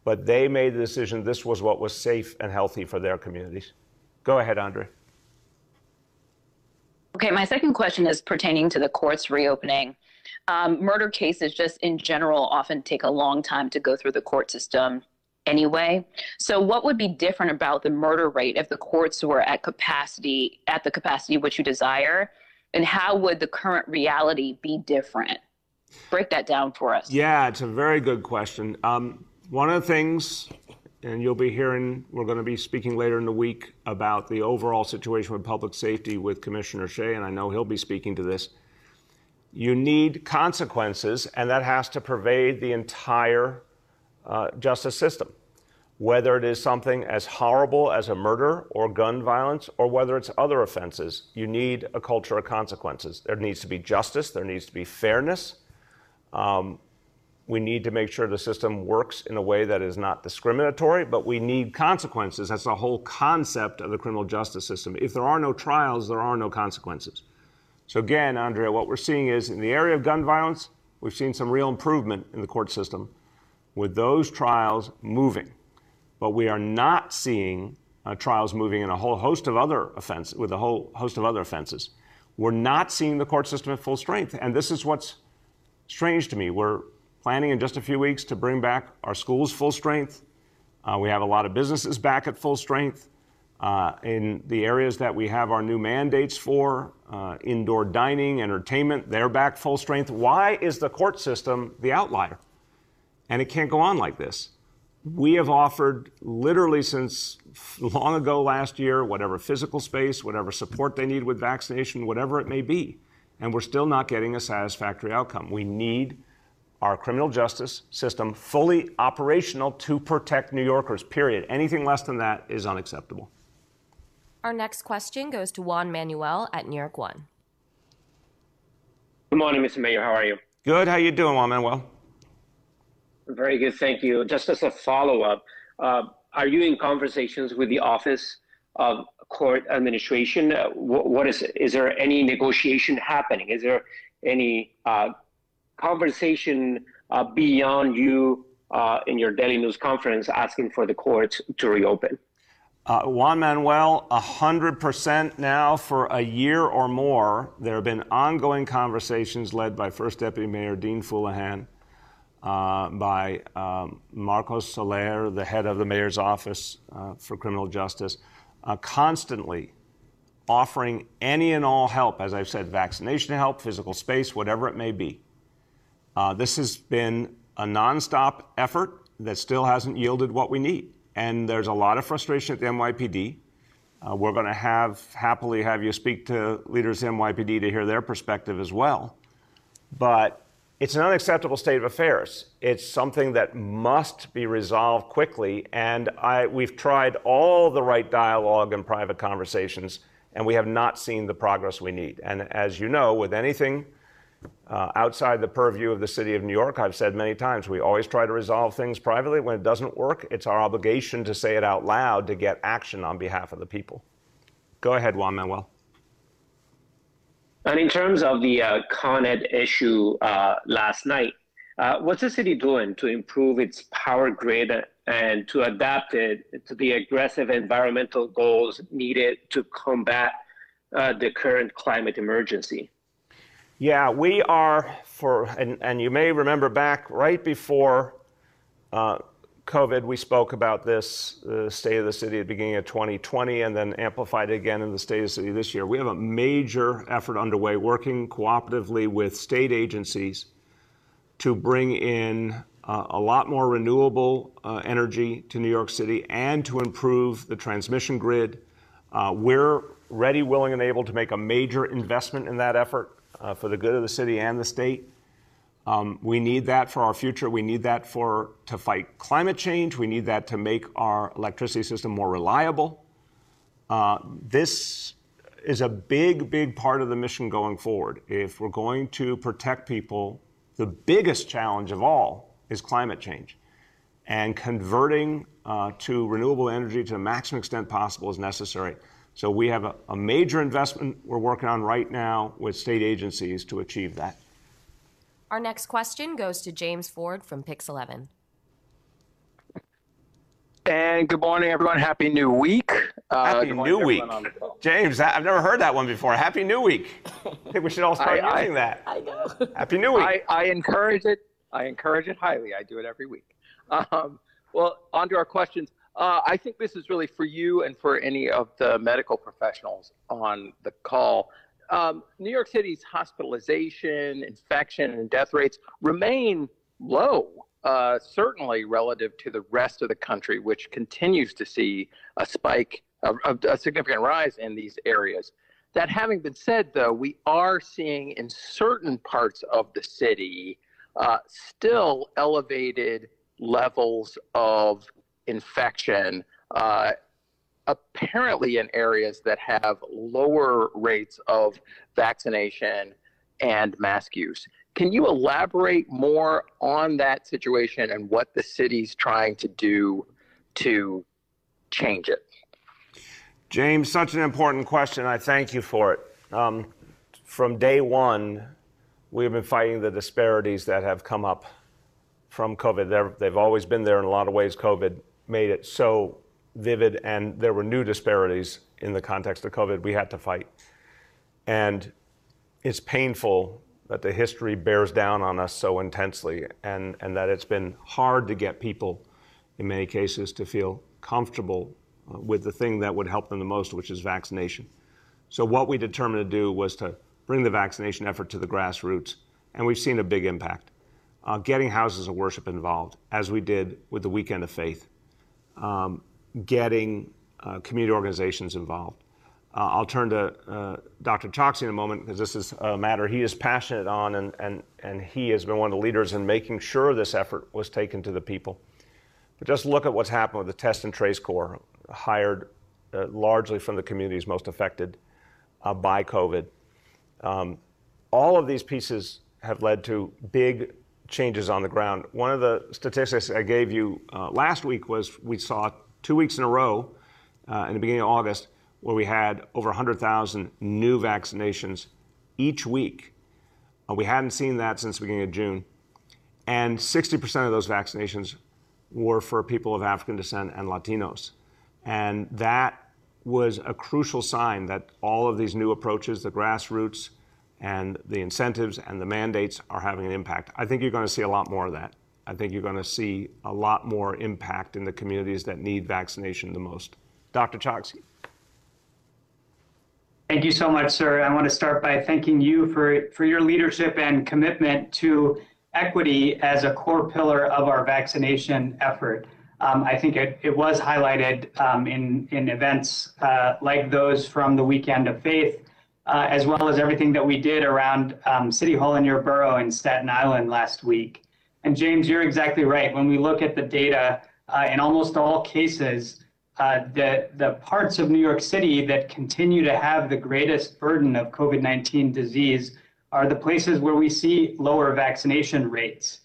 but they made the decision this was what was safe and healthy for their communities. Go ahead, Andre. Okay, my second question is pertaining to the courts reopening. Um, murder cases, just in general, often take a long time to go through the court system anyway. So, what would be different about the murder rate if the courts were at capacity, at the capacity which you desire? And how would the current reality be different? Break that down for us. Yeah, it's a very good question. Um, one of the things, and you'll be hearing, we're going to be speaking later in the week about the overall situation with public safety with Commissioner Shea, and I know he'll be speaking to this you need consequences, and that has to pervade the entire uh, justice system. Whether it is something as horrible as a murder or gun violence, or whether it's other offenses, you need a culture of consequences. There needs to be justice, there needs to be fairness. Um, we need to make sure the system works in a way that is not discriminatory, but we need consequences. That's the whole concept of the criminal justice system. If there are no trials, there are no consequences. So again, Andrea, what we're seeing is in the area of gun violence, we've seen some real improvement in the court system with those trials moving. But we are not seeing uh, trials moving in a whole host of other offenses, with a whole host of other offenses. We're not seeing the court system at full strength. And this is what's strange to me. We're planning in just a few weeks to bring back our schools full strength. Uh, we have a lot of businesses back at full strength. Uh, in the areas that we have our new mandates for, uh, indoor dining, entertainment, they're back full strength. Why is the court system the outlier? And it can't go on like this. We have offered literally since long ago last year, whatever physical space, whatever support they need with vaccination, whatever it may be, and we're still not getting a satisfactory outcome. We need our criminal justice system fully operational to protect New Yorkers, period. Anything less than that is unacceptable. Our next question goes to Juan Manuel at New York One. Good morning, Mr. Mayor. How are you? Good. How you doing, Juan Manuel? Very good, thank you. Just as a follow-up, uh, are you in conversations with the Office of Court Administration? Uh, what, what is is there any negotiation happening? Is there any uh, conversation uh, beyond you uh, in your Daily News conference asking for the courts to reopen? Uh, Juan Manuel, 100% now for a year or more. There have been ongoing conversations led by First Deputy Mayor Dean Fuleihan, uh, by um, Marcos Soler, the head of the mayor's office uh, for criminal justice, uh, constantly offering any and all help, as I've said, vaccination help, physical space, whatever it may be. Uh, this has been a nonstop effort that still hasn't yielded what we need. And there's a lot of frustration at the NYPD. Uh, we're going to have happily have you speak to leaders of NYPD to hear their perspective as well. But it's an unacceptable state of affairs. It's something that must be resolved quickly. And I, we've tried all the right dialogue and private conversations and we have not seen the progress we need. And as you know, with anything uh, outside the purview of the city of New York, I've said many times, we always try to resolve things privately. When it doesn't work, it's our obligation to say it out loud to get action on behalf of the people. Go ahead, Juan Manuel. And in terms of the uh, Con Ed issue uh, last night, uh, what's the city doing to improve its power grid and to adapt it to the aggressive environmental goals needed to combat uh, the current climate emergency. Yeah, we are for, and, and you may remember back right before uh, COVID, we spoke about this, the state of the city at the beginning of 2020, and then amplified again in the state of the city this year. We have a major effort underway working cooperatively with state agencies to bring in uh, a lot more renewable uh, energy to New York City and to improve the transmission grid. Uh, we're ready, willing, and able to make a major investment in that effort uh, for the good of the city and the state. Um, we need that for our future. We need that for to fight climate change. We need that to make our electricity system more reliable. Uh, this is a big, big part of the mission going forward. If we're going to protect people, the biggest challenge of all is climate change. And converting uh, to renewable energy to the maximum extent possible is necessary. So we have a, a major investment we're working on right now with state agencies to achieve that. Our next question goes to James Ford from Pix 11. And good morning, everyone. Happy New Week. Uh, Happy New Week. James, I've never heard that one before. Happy New Week. I think we should all start I, using I, that. I know. Happy New Week. I, I encourage it I encourage it highly. I do it every week. Um, well, on to our questions. Uh, I think this is really for you and for any of the medical professionals on the call. Um, New York City's hospitalization, infection, and death rates remain low, uh, certainly relative to the rest of the country, which continues to see a spike, a, a significant rise in these areas. That having been said, though, we are seeing in certain parts of the city uh, still elevated levels of infection, uh, apparently in areas that have lower rates of vaccination and mask use. Can you elaborate more on that situation and what the city's trying to do to change it? James, such an important question. I thank you for it. Um, from day one, we've been fighting the disparities that have come up from COVID. They're, they've always been there in a lot of ways. COVID made it so vivid, and there were new disparities in the context of COVID we had to fight. And it's painful that the history bears down on us so intensely, and, and that it's been hard to get people, in many cases, to feel comfortable uh, with the thing that would help them the most, which is vaccination. So, what we determined to do was to bring the vaccination effort to the grassroots, and we've seen a big impact. Uh, getting houses of worship involved, as we did with the Weekend of Faith, um, getting uh, community organizations involved. Uh, I'll turn to uh, Dr. Chokshi in a moment because this is a matter he is passionate on, and, and, and he has been one of the leaders in making sure this effort was taken to the people. But just look at what's happened with the Test and Trace Corps, hired uh, largely from the communities most affected uh, by COVID. Um, all of these pieces have led to big changes on the ground. One of the statistics I gave you uh, last week was we saw two weeks in a row uh, in the beginning of August where we had over 100,000 new vaccinations each week. Uh, we hadn't seen that since the beginning of June. And 60% of those vaccinations were for people of African descent and Latinos. And that was a crucial sign that all of these new approaches, the grassroots and the incentives and the mandates, are having an impact. I think you're going to see a lot more of that. I think you're going to see a lot more impact in the communities that need vaccination the most. Dr. Chokshi. Thank you so much, sir. I want to start by thanking you for, for your leadership and commitment to equity as a core pillar of our vaccination effort. Um, I think it, it was highlighted um, in, in events uh, like those from the Weekend of Faith, uh, as well as everything that we did around um, City Hall in your borough in Staten Island last week. And James, you're exactly right. When we look at the data, uh, in almost all cases, uh, the, the parts of New York City that continue to have the greatest burden of COVID 19 disease are the places where we see lower vaccination rates.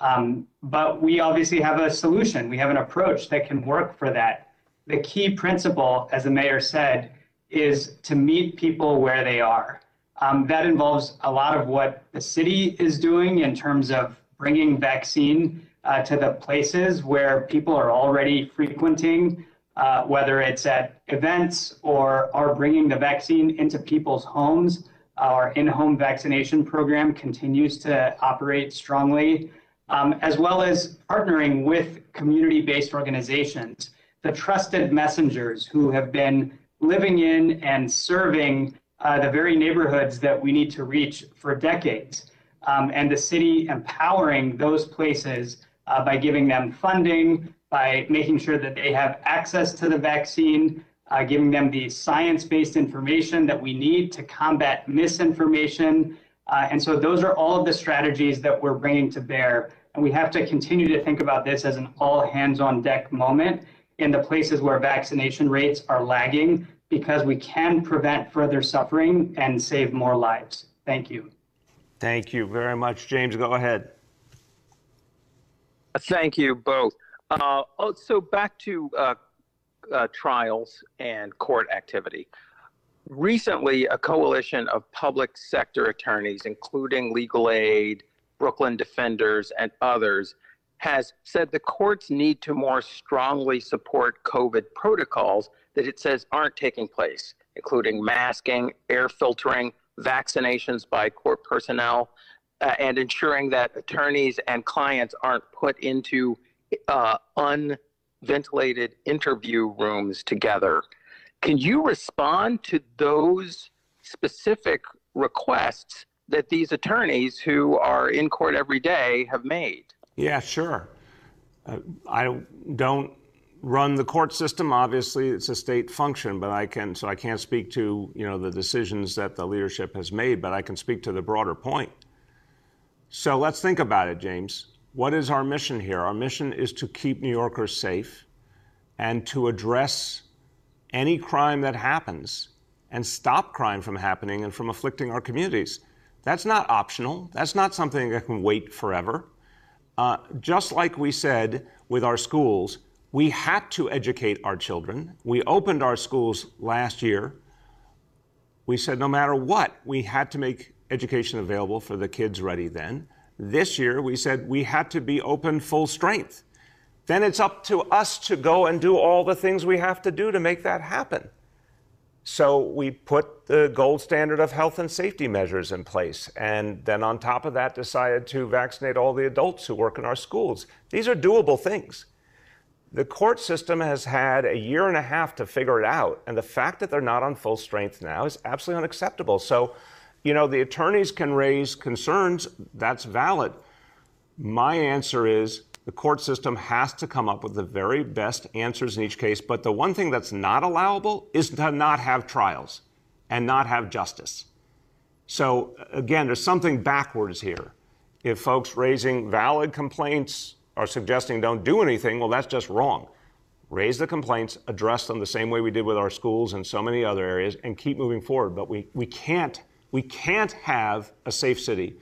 Um, but we obviously have a solution. We have an approach that can work for that. The key principle, as the mayor said, is to meet people where they are. Um, that involves a lot of what the city is doing in terms of bringing vaccine uh, to the places where people are already frequenting, uh, whether it's at events or are bringing the vaccine into people's homes. Our in home vaccination program continues to operate strongly, um, as well as partnering with community based organizations, the trusted messengers who have been living in and serving uh, the very neighborhoods that we need to reach for decades um, and the city empowering those places uh, by giving them funding, by making sure that they have access to the vaccine, uh, giving them the science based information that we need to combat misinformation. Uh, and so, those are all of the strategies that we're bringing to bear. And we have to continue to think about this as an all hands on deck moment in the places where vaccination rates are lagging because we can prevent further suffering and save more lives. Thank you. Thank you very much. James, go ahead. Thank you both. Uh, oh, so back to uh, uh, trials and court activity. Recently, a coalition of public sector attorneys, including legal aid, Brooklyn defenders, and others, has said the courts need to more strongly support COVID protocols that it says aren't taking place, including masking, air filtering, vaccinations by court personnel, uh, and ensuring that attorneys and clients aren't put into uh, unventilated interview rooms together. Can you respond to those specific requests that these attorneys who are in court every day have made? Yeah, sure. Uh, I don't run the court system. Obviously, it's a state function, but I can so I can't speak to you know the decisions that the leadership has made, but I can speak to the broader point. So let's think about it, James. What is our mission here? Our mission is to keep New Yorkers safe and to address any crime that happens and stop crime from happening and from afflicting our communities. That's not optional. That's not something that can wait forever. Uh, just like we said with our schools, we had to educate our children. We opened our schools last year. We said no matter what, we had to make education available for the kids ready then. This year, we said we had to be open full strength. Then it's up to us to go and do all the things we have to do to make that happen. So we put the gold standard of health and safety measures in place. And then on top of that, decided to vaccinate all the adults who work in our schools. These are doable things. The court system has had a year and a half to figure it out, and the fact that they're not on full strength now is absolutely unacceptable. So, you know, the attorneys can raise concerns, that's valid. My answer is the court system has to come up with the very best answers in each case, but the one thing that's not allowable is to not have trials and not have justice. So, again, there's something backwards here. If folks raising valid complaints are suggesting don't do anything, well, that's just wrong. Raise the complaints, address them the same way we did with our schools and so many other areas, and keep moving forward. But we, we, can't, we can't have a safe city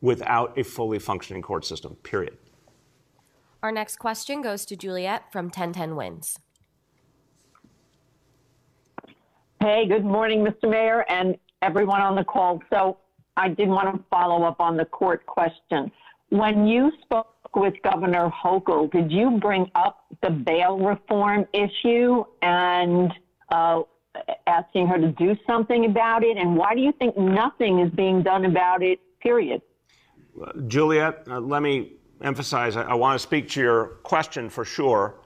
without a fully functioning court system, period. Our next question goes to Juliet from 1010 Wins. Hey, good morning, Mr. Mayor, and everyone on the call. So I did want to follow up on the court question. When you spoke with Governor Hochul, did you bring up the bail reform issue and uh, asking her to do something about it? And why do you think nothing is being done about it, period? Juliet, uh, let me emphasize I, I want to speak to your question for sure,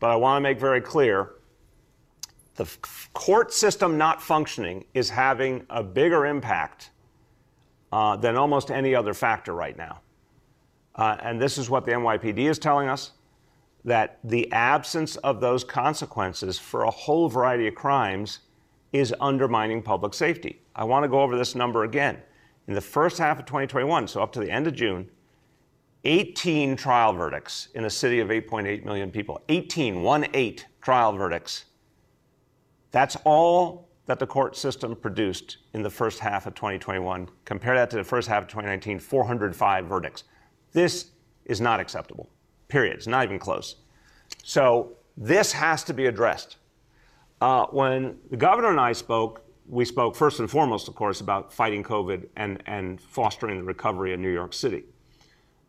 but I want to make very clear the court system not functioning is having a bigger impact uh, than almost any other factor right now. Uh, and this is what the NYPD is telling us that the absence of those consequences for a whole variety of crimes is undermining public safety. I want to go over this number again. In the first half of 2021, so up to the end of June, 18 trial verdicts in a city of 8.8 million people. 18, 1 8 trial verdicts. That's all that the court system produced in the first half of 2021. Compare that to the first half of 2019, 405 verdicts. This is not acceptable, period. It's not even close. So this has to be addressed. Uh, when the governor and I spoke, we spoke first and foremost, of course, about fighting COVID and, and fostering the recovery in New York City.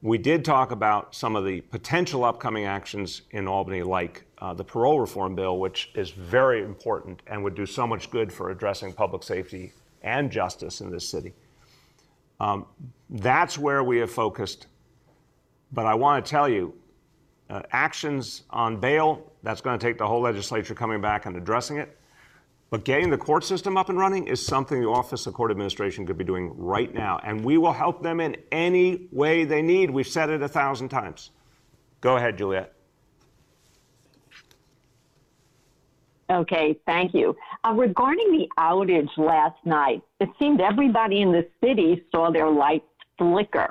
We did talk about some of the potential upcoming actions in Albany, like uh, the parole reform bill, which is very important and would do so much good for addressing public safety and justice in this city. Um, that's where we have focused. But I want to tell you, uh, actions on bail, that's going to take the whole legislature coming back and addressing it. But getting the court system up and running is something the Office of Court Administration could be doing right now. And we will help them in any way they need. We've said it a thousand times. Go ahead, Juliet. Okay, thank you. Uh, regarding the outage last night, it seemed everybody in the city saw their lights flicker.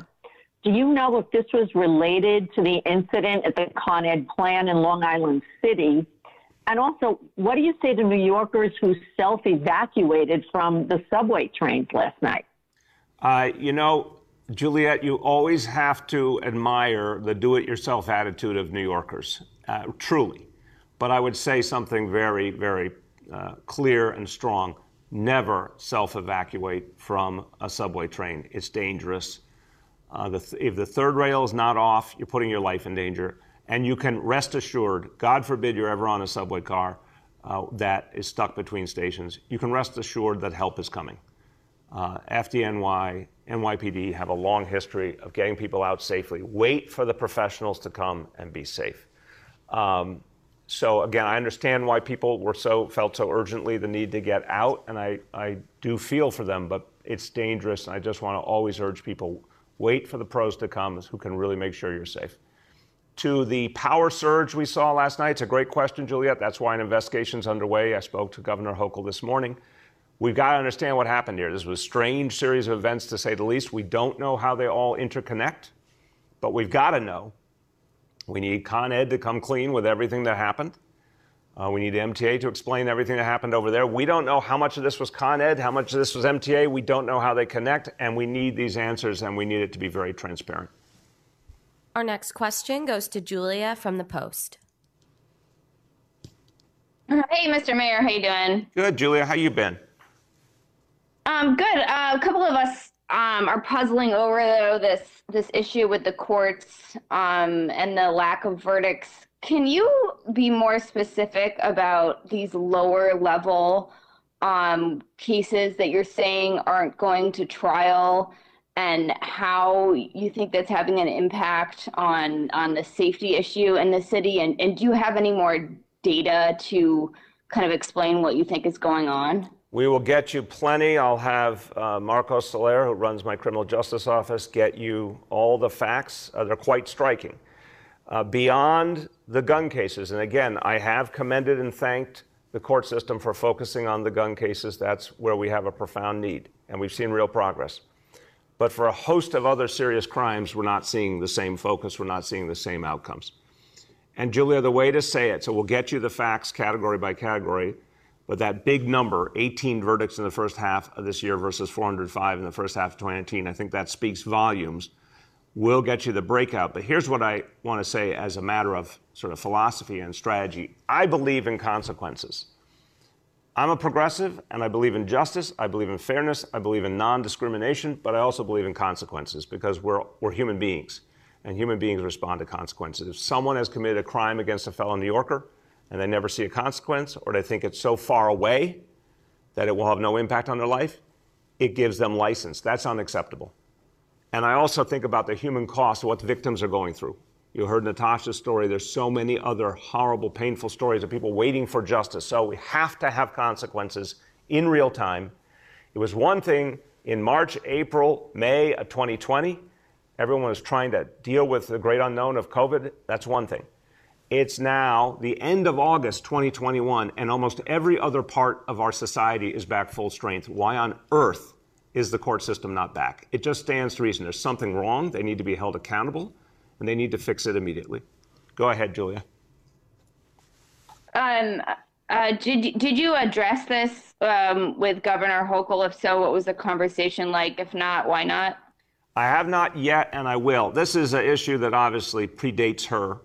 Do you know if this was related to the incident at the Con Ed plant in Long Island City and also, what do you say to New Yorkers who self evacuated from the subway trains last night? Uh, you know, Juliet, you always have to admire the do it yourself attitude of New Yorkers, uh, truly. But I would say something very, very uh, clear and strong. Never self evacuate from a subway train. It's dangerous. Uh, the th- if the third rail is not off, you're putting your life in danger. And you can rest assured, God forbid you're ever on a subway car uh, that is stuck between stations, you can rest assured that help is coming. Uh, FDNY, NYPD have a long history of getting people out safely. Wait for the professionals to come and be safe. Um, so again, I understand why people were so felt so urgently the need to get out, and I, I do feel for them, but it's dangerous, and I just want to always urge people wait for the pros to come who can really make sure you're safe to the power surge we saw last night? It's a great question, Juliet. That's why an investigation is underway. I spoke to Governor Hochul this morning. We've got to understand what happened here. This was a strange series of events, to say the least. We don't know how they all interconnect, but we've got to know. We need Con Ed to come clean with everything that happened. Uh, we need MTA to explain everything that happened over there. We don't know how much of this was Con Ed, how much of this was MTA. We don't know how they connect, and we need these answers, and we need it to be very transparent. Our next question goes to Julia from the Post. Hey, Mr. Mayor, how you doing? Good, Julia. How you been? Um, good. Uh, a couple of us um, are puzzling over though this this issue with the courts um, and the lack of verdicts. Can you be more specific about these lower level um, cases that you're saying aren't going to trial? And how you think that's having an impact on on the safety issue in the city? And, and do you have any more data to kind of explain what you think is going on? We will get you plenty. I'll have uh, marcos soler who runs my criminal justice office get you all the facts. Uh, they're quite striking. Uh, beyond the gun cases and again i have commended and thanked the court system for focusing on the gun cases. That's where we have a profound need and we've seen real progress but for a host of other serious crimes, we're not seeing the same focus, we're not seeing the same outcomes. And Julia, the way to say it, so we'll get you the facts category by category, but that big number, 18 verdicts in the first half of this year versus 405 in the first half of 2019, I think that speaks volumes. We'll get you the breakout. But here's what I want to say as a matter of sort of philosophy and strategy I believe in consequences. I'm a progressive and I believe in justice, I believe in fairness, I believe in non discrimination, but I also believe in consequences because we're, we're human beings. and human beings respond to consequences. If someone has committed a crime against a fellow New Yorker and they never see a consequence, or they think it's so far away that it will have no impact on their life, it gives them license. That's unacceptable. And I also think about the human cost of what the victims are going through. You heard Natasha's story. There's so many other horrible, painful stories of people waiting for justice. So we have to have consequences in real time. It was one thing in March, April, May of 2020. Everyone was trying to deal with the great unknown of COVID. That's one thing. It's now the end of August 2021, and almost every other part of our society is back full strength. Why on earth is the court system not back? It just stands to reason. There's something wrong. They need to be held accountable, and they need to fix it immediately. Go ahead, Julia. Um, uh, did did you address this um, with Governor Hochul? If so, what was the conversation like? If not, why not? I have not yet, and I will. This is an issue that obviously predates her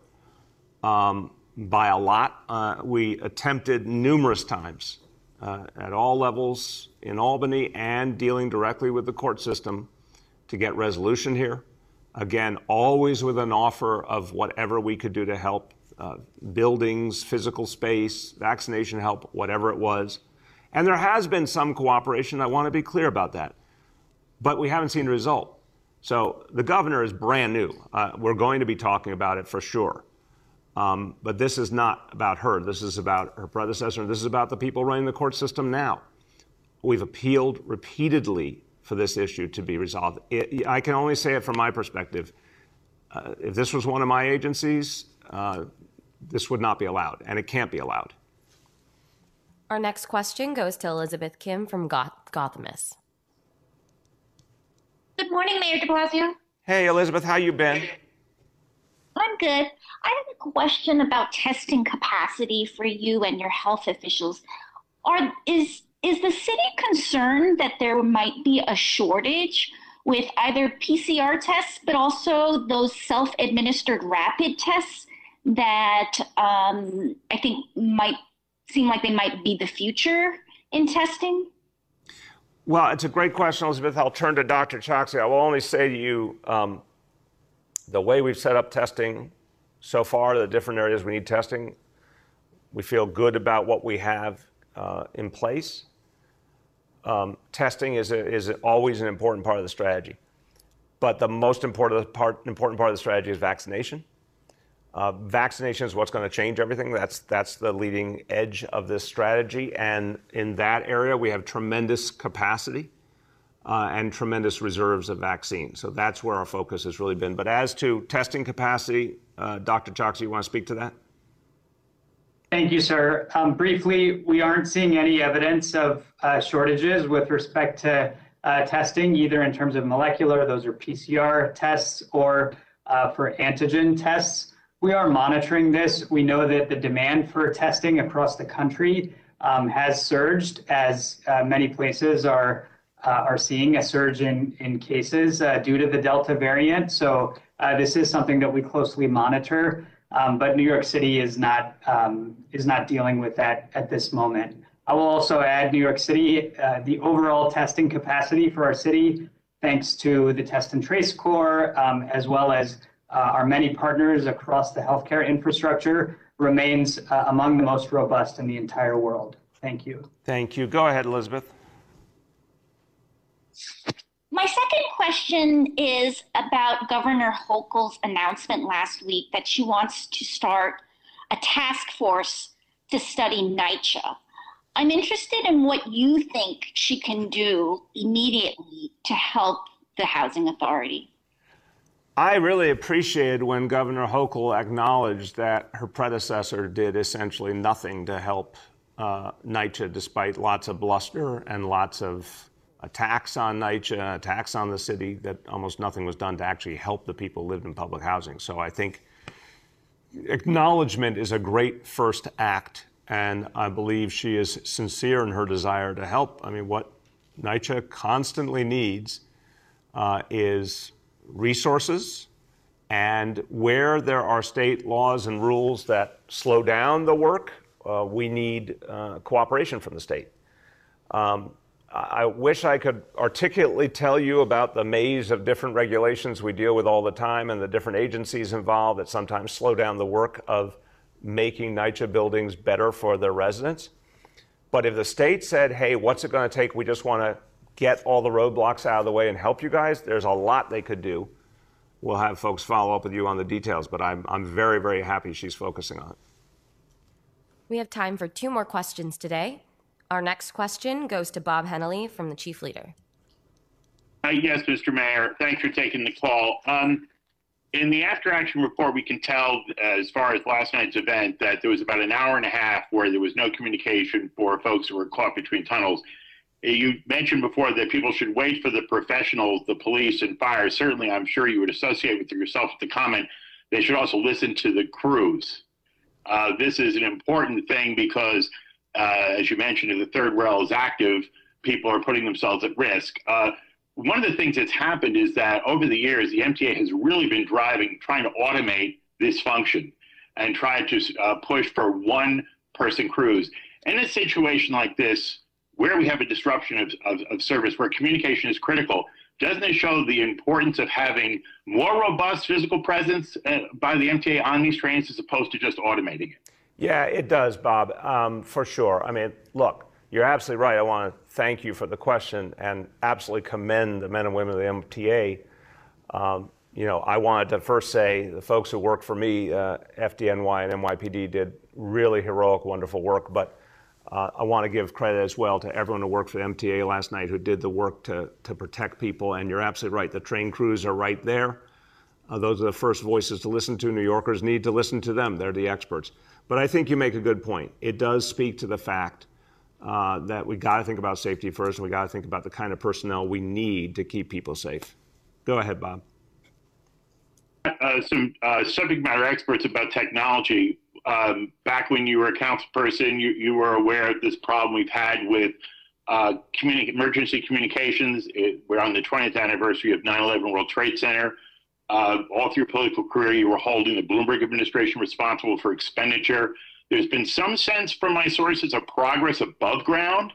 um, by a lot. Uh, we attempted numerous times uh, at all levels in Albany and dealing directly with the court system to get resolution here. Again, always with an offer of whatever we could do to help uh, buildings, physical space, vaccination help, whatever it was. And there has been some cooperation. I want to be clear about that. But we haven't seen a result. So the governor is brand new. Uh, we're going to be talking about it for sure. Um, but this is not about her. This is about her predecessor. This is about the people running the court system now. We've appealed repeatedly for this issue to be resolved. It, I can only say it from my perspective. Uh, if this was one of my agencies, uh, this would not be allowed, and it can't be allowed. Our next question goes to Elizabeth Kim from Goth- Gothamist. Good morning, Mayor de Blasio. Hey, Elizabeth, how you been? I'm good. I have a question about testing capacity for you and your health officials. Are is is the city concerned that there might be a shortage with either PCR tests, but also those self-administered rapid tests that um, I think might seem like they might be the future in testing? Well, it's a great question, Elizabeth. I'll turn to Dr. Chokshi. I will only say to you um, the way we've set up testing so far, the different areas we need testing, we feel good about what we have uh, in place. Um, testing is, a, is always an important part of the strategy. But the most important part, important part of the strategy is vaccination. Uh, vaccination is what's going to change everything. That's, that's the leading edge of this strategy. And in that area, we have tremendous capacity uh, and tremendous reserves of vaccine. So that's where our focus has really been. But as to testing capacity, uh, Dr. Chokshi, you want to speak to that? Thank you, sir. Um, briefly, we aren't seeing any evidence of uh, shortages with respect to uh, testing, either in terms of molecular, those are PCR tests, or uh, for antigen tests. We are monitoring this. We know that the demand for testing across the country um, has surged as many places are seeing a surge in, cases due to the Delta variant. So this is something that we closely monitor, um, but New York City is not, um, is not dealing with that at this moment. I will also add New York City, uh, the overall testing capacity for our city, thanks to the Test and Trace Corps, um, as well as uh, our many partners across the healthcare infrastructure, remains uh, among the most robust in the entire world. Thank you. Thank you. Go ahead, Elizabeth. My second question is about Governor Hochul's announcement last week that she wants to start a task force to study NYCHA. I'm interested in what you think she can do immediately to help the Housing Authority. I really appreciated when Governor Hochul acknowledged that her predecessor did essentially nothing to help uh, NYCHA, despite lots of bluster and lots of attacks on NYCHA, attacks on the city, that almost nothing was done to actually help the people who lived in public housing. So I think acknowledgement is a great first act, and I believe she is sincere in her desire to help. I mean, what NYCHA constantly needs uh, is resources, and where there are state laws and rules that slow down the work, uh, we need uh, cooperation from the state. Um, I wish I could articulately tell you about the maze of different regulations we deal with all the time and the different agencies involved that sometimes slow down the work of making NYCHA buildings better for their residents. But if the state said, hey, what's it going to take? We just want to get all the roadblocks out of the way and help you guys, there's a lot they could do. We'll have folks follow up with you on the details, but I'm, I'm very, very happy she's focusing on it. We have time for two more questions today. Our next question goes to Bob Hennelly from the Chief Leader. Uh, yes, Mr. Mayor. Thanks for taking the call. Um, in the after action report, we can tell, as far as last night's event, that there was about an hour and a half where there was no communication for folks who were caught between tunnels. Uh, you mentioned before that people should wait for the professionals, the police and fire. Certainly, I'm sure you would associate with yourself with the comment they should also listen to the crews. Uh, this is an important thing because, uh, as you mentioned, if the third rail is active, people are putting themselves at risk. Uh, one of the things that's happened is that over the years, the MTA has really been driving, trying to automate this function and try to uh, push for one person crews. In a situation like this, where we have a disruption of, of, of service, where communication is critical, doesn't it show the importance of having more robust physical presence uh, by the MTA on these trains as opposed to just automating it? Yeah, it does, Bob, um, for sure. I mean, look, you're absolutely right. I want to thank you for the question and absolutely commend the men and women of the MTA. Um, you know, I wanted to first say the folks who work for me, uh, FDNY and NYPD, did really heroic, wonderful work. But uh, I want to give credit as well to everyone who worked for MTA last night who did the work to, to protect people. And you're absolutely right. The train crews are right there. Uh, those are the first voices to listen to. New Yorkers need to listen to them. They're the experts. But I think you make a good point. It does speak to the fact uh, that we got to think about safety first, and we got to think about the kind of personnel we need to keep people safe. Go ahead, Bob. Uh, some uh, subject matter experts about technology. Um, back when you were a council person, you, you were aware of this problem we've had with uh, communi- emergency communications. It, we're on the 20th anniversary of 9 11 World Trade Center. Uh, all through your political career, you were holding the Bloomberg administration responsible for expenditure there's been some sense from my sources of progress above ground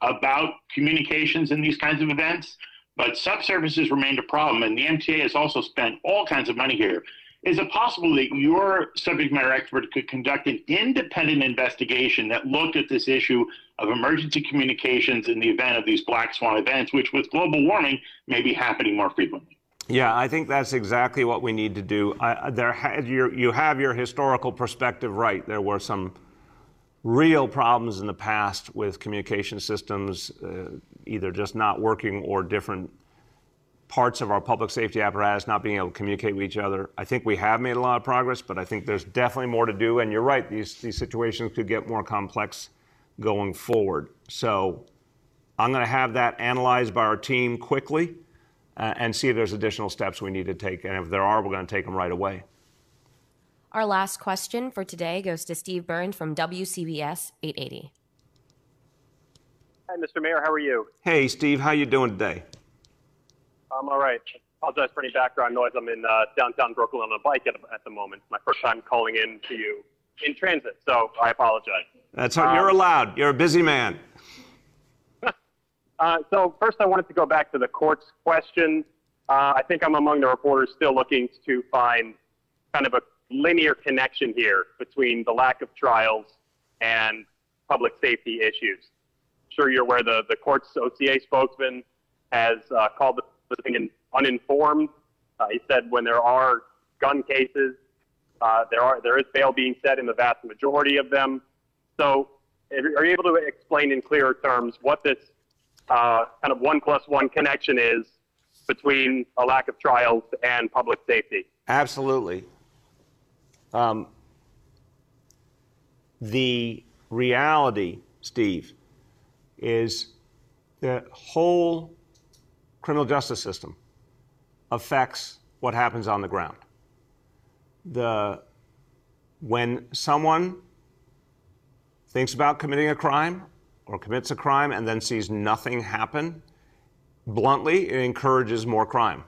about communications in these kinds of events, but subsurfaces remained a problem, and the MTA has also spent all kinds of money here. Is it possible that your subject matter expert could conduct an independent investigation that looked at this issue of emergency communications in the event of these black swan events, which with global warming may be happening more frequently? Yeah, I think that's exactly what we need to do. I, there, you have your historical perspective right. There were some real problems in the past with communication systems, uh, either just not working or different parts of our public safety apparatus not being able to communicate with each other. I think we have made a lot of progress, but I think there's definitely more to do. And you're right; these these situations could get more complex going forward. So, I'm going to have that analyzed by our team quickly and see if there's additional steps we need to take. And if there are, we're going to take them right away. Our last question for today goes to Steve Burns from WCBS 880. Hi, Mr. Mayor. How are you? Hey, Steve. How you doing today? I'm all right. Apologize for any background noise. I'm in uh, downtown Brooklyn on a bike at, at the moment. My first time calling in to you in transit, so I apologize. That's how, um, you're allowed. You're a busy man. Uh, so first, I wanted to go back to the court's question. Uh, I think I'm among the reporters still looking to find kind of a linear connection here between the lack of trials and public safety issues. I'm sure you're aware the, the court's OCA spokesman has uh, called the thing uninformed. Uh, he said when there are gun cases, uh, there are there is bail being set in the vast majority of them. So, are you able to explain in clearer terms what this uh, kind of one plus one connection is between a lack of trials and public safety. Absolutely. Um, the reality, Steve, is the whole criminal justice system affects what happens on the ground. The, when someone thinks about committing a crime or commits a crime and then sees nothing happen, bluntly, it encourages more crime.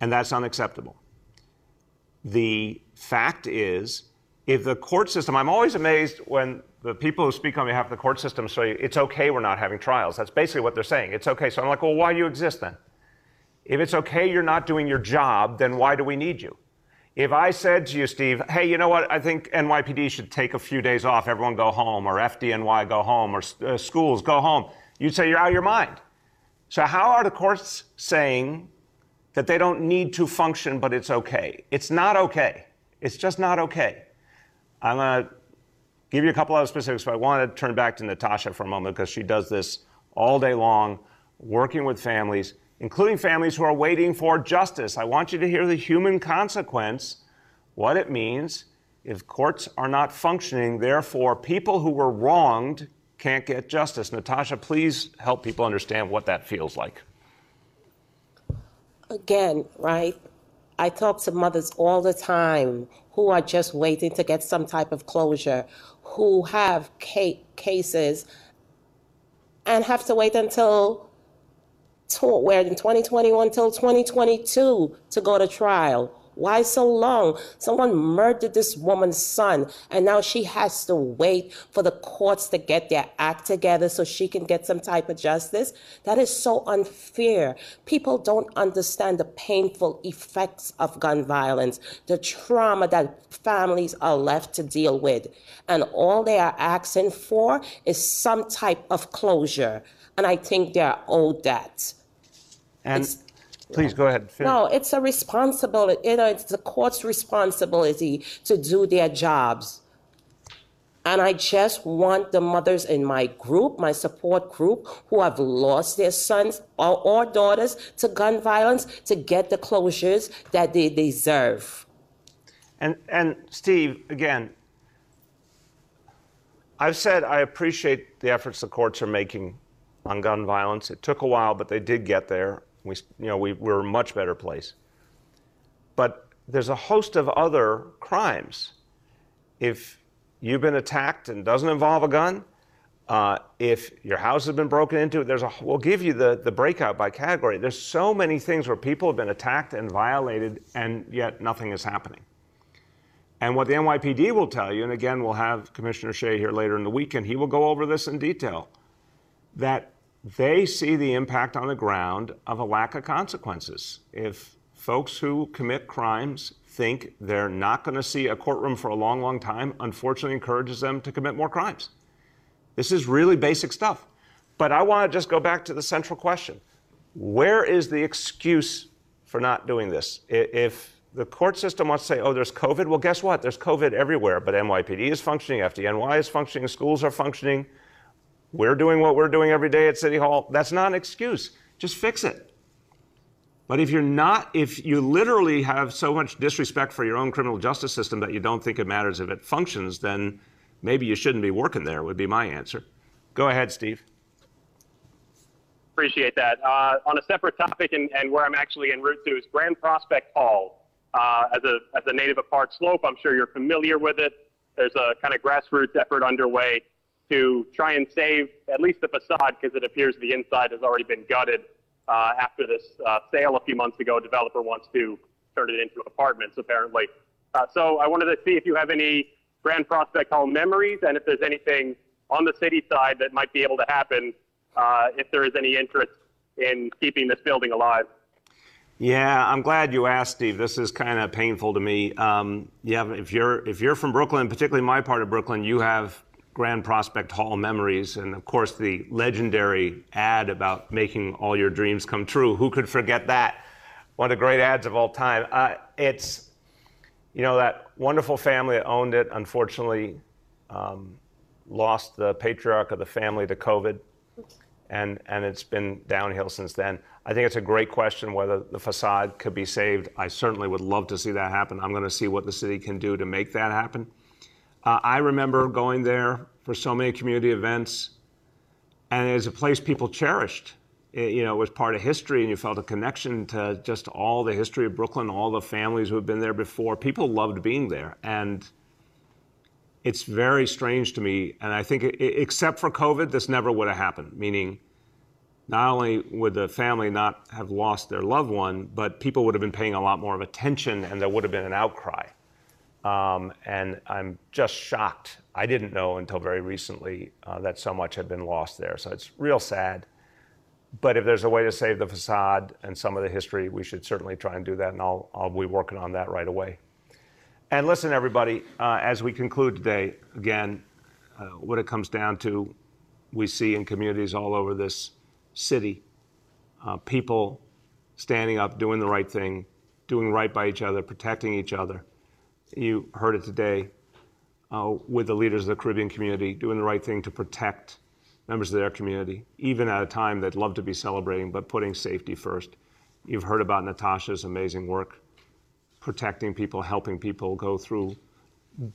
And that's unacceptable. The fact is if the court system, I'm always amazed when the people who speak on behalf of the court system say it's okay we're not having trials. That's basically what they're saying. It's okay. So I'm like, well, why do you exist then? If it's okay you're not doing your job, then why do we need you? If I said to you, Steve, hey, you know what? I think NYPD should take a few days off, everyone go home, or FDNY go home, or uh, schools go home, you'd say you're out of your mind. So, how are the courts saying that they don't need to function, but it's okay? It's not okay. It's just not okay. I'm going to give you a couple other specifics, but I want to turn back to Natasha for a moment because she does this all day long, working with families, including families who are waiting for justice. I want you to hear the human consequence, what it means if courts are not functioning. Therefore, people who were wronged can't get justice. Natasha, please help people understand what that feels like. Again, right? I talk to mothers all the time who are just waiting to get some type of closure, who have ca- cases and have to wait until where in 2021 till 2022 to go to trial why so long? Someone murdered this woman's son, and now she has to wait for the courts to get their act together so she can get some type of justice. That is so unfair. People don't understand the painful effects of gun violence, the trauma that families are left to deal with. And all they are asking for is some type of closure. And I think they're owed that. And it's, Please go ahead. Finish. No, it's a responsibility. You know, it's the court's responsibility to do their jobs. And I just want the mothers in my group, my support group, who have lost their sons or, or daughters to gun violence to get the closures that they deserve. And, and Steve, again, I've said I appreciate the efforts the courts are making on gun violence. It took a while, but they did get there. We, you know, we, we're a much better place. But there's a host of other crimes. If you've been attacked and doesn't involve a gun, uh, if your house has been broken into, there's a, we'll give you the, the breakout by category. There's so many things where people have been attacked and violated, and yet nothing is happening. And what the NYPD will tell you, and again, we'll have Commissioner Shea here later in the week, and he will go over this in detail, that they see the impact on the ground of a lack of consequences. If folks who commit crimes think they're not going to see a courtroom for a long, long time, unfortunately encourages them to commit more crimes. This is really basic stuff. But I want to just go back to the central question. Where is the excuse for not doing this? If the court system wants to say, oh, there's COVID, well, guess what? There's COVID everywhere, but NYPD is functioning, FDNY is functioning, schools are functioning, we're doing what we're doing every day at City Hall. That's not an excuse. Just fix it. But if you're not, if you literally have so much disrespect for your own criminal justice system that you don't think it matters if it functions, then maybe you shouldn't be working there, would be my answer. Go ahead, Steve. Appreciate that. Uh, on a separate topic, and, and, where I'm actually en route to is Grand Prospect Hall. Uh, as, a, as a native of Park Slope, I'm sure you're familiar with it. There's a kind of grassroots effort underway to try and save at least the facade because it appears the inside has already been gutted uh, after this uh, sale a few months ago. A developer wants to turn it into apartments, apparently. Uh, so I wanted to see if you have any Grand Prospect Hall memories and if there's anything on the city side that might be able to happen uh, if there is any interest in keeping this building alive. Yeah, I'm glad you asked, Steve. This is kind of painful to me. Um, yeah, if you're if you're from Brooklyn, particularly my part of Brooklyn, you have Grand Prospect Hall memories, and of course the legendary ad about making all your dreams come true. Who could forget that? One of the great ads of all time. Uh, it's, you know, that wonderful family that owned it, unfortunately, um, lost the patriarch of the family to COVID, and, and it's been downhill since then. I think it's a great question whether the facade could be saved. I certainly would love to see that happen. I'm going to see what the city can do to make that happen. Uh, I remember going there for so many community events, and it was a place people cherished. It, you know, it was part of history, and you felt a connection to just all the history of Brooklyn, all the families who had been there before. People loved being there, and it's very strange to me. And I think, it, except for COVID, this never would have happened. Meaning, not only would the family not have lost their loved one, but people would have been paying a lot more of attention, and there would have been an outcry. Um, and I'm just shocked. I didn't know until very recently uh, that so much had been lost there. So it's real sad. But if there's a way to save the facade and some of the history, we should certainly try and do that. And I'll, I'll be working on that right away. And listen, everybody, uh, as we conclude today, again, uh, what it comes down to, we see in communities all over this city, uh, people standing up, doing the right thing, doing right by each other, protecting each other. You heard it today uh, with the leaders of the Caribbean community, doing the right thing to protect members of their community, even at a time they'd love to be celebrating, but putting safety first. You've heard about Natasha's amazing work, protecting people, helping people go through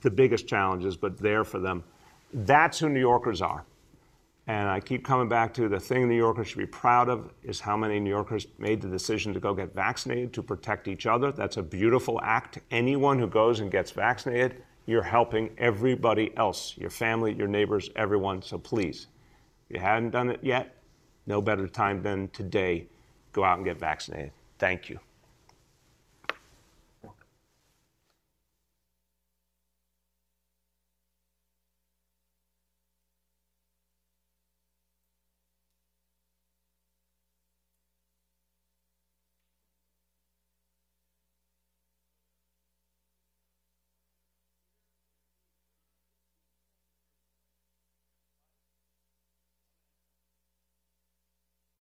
the biggest challenges, but there for them. That's who New Yorkers are. And I keep coming back to the thing New Yorkers should be proud of is how many New Yorkers made the decision to go get vaccinated to protect each other. That's a beautiful act. Anyone who goes and gets vaccinated, you're helping everybody else, your family, your neighbors, everyone. So please, if you haven't done it yet, no better time than today. Go out and get vaccinated. Thank you.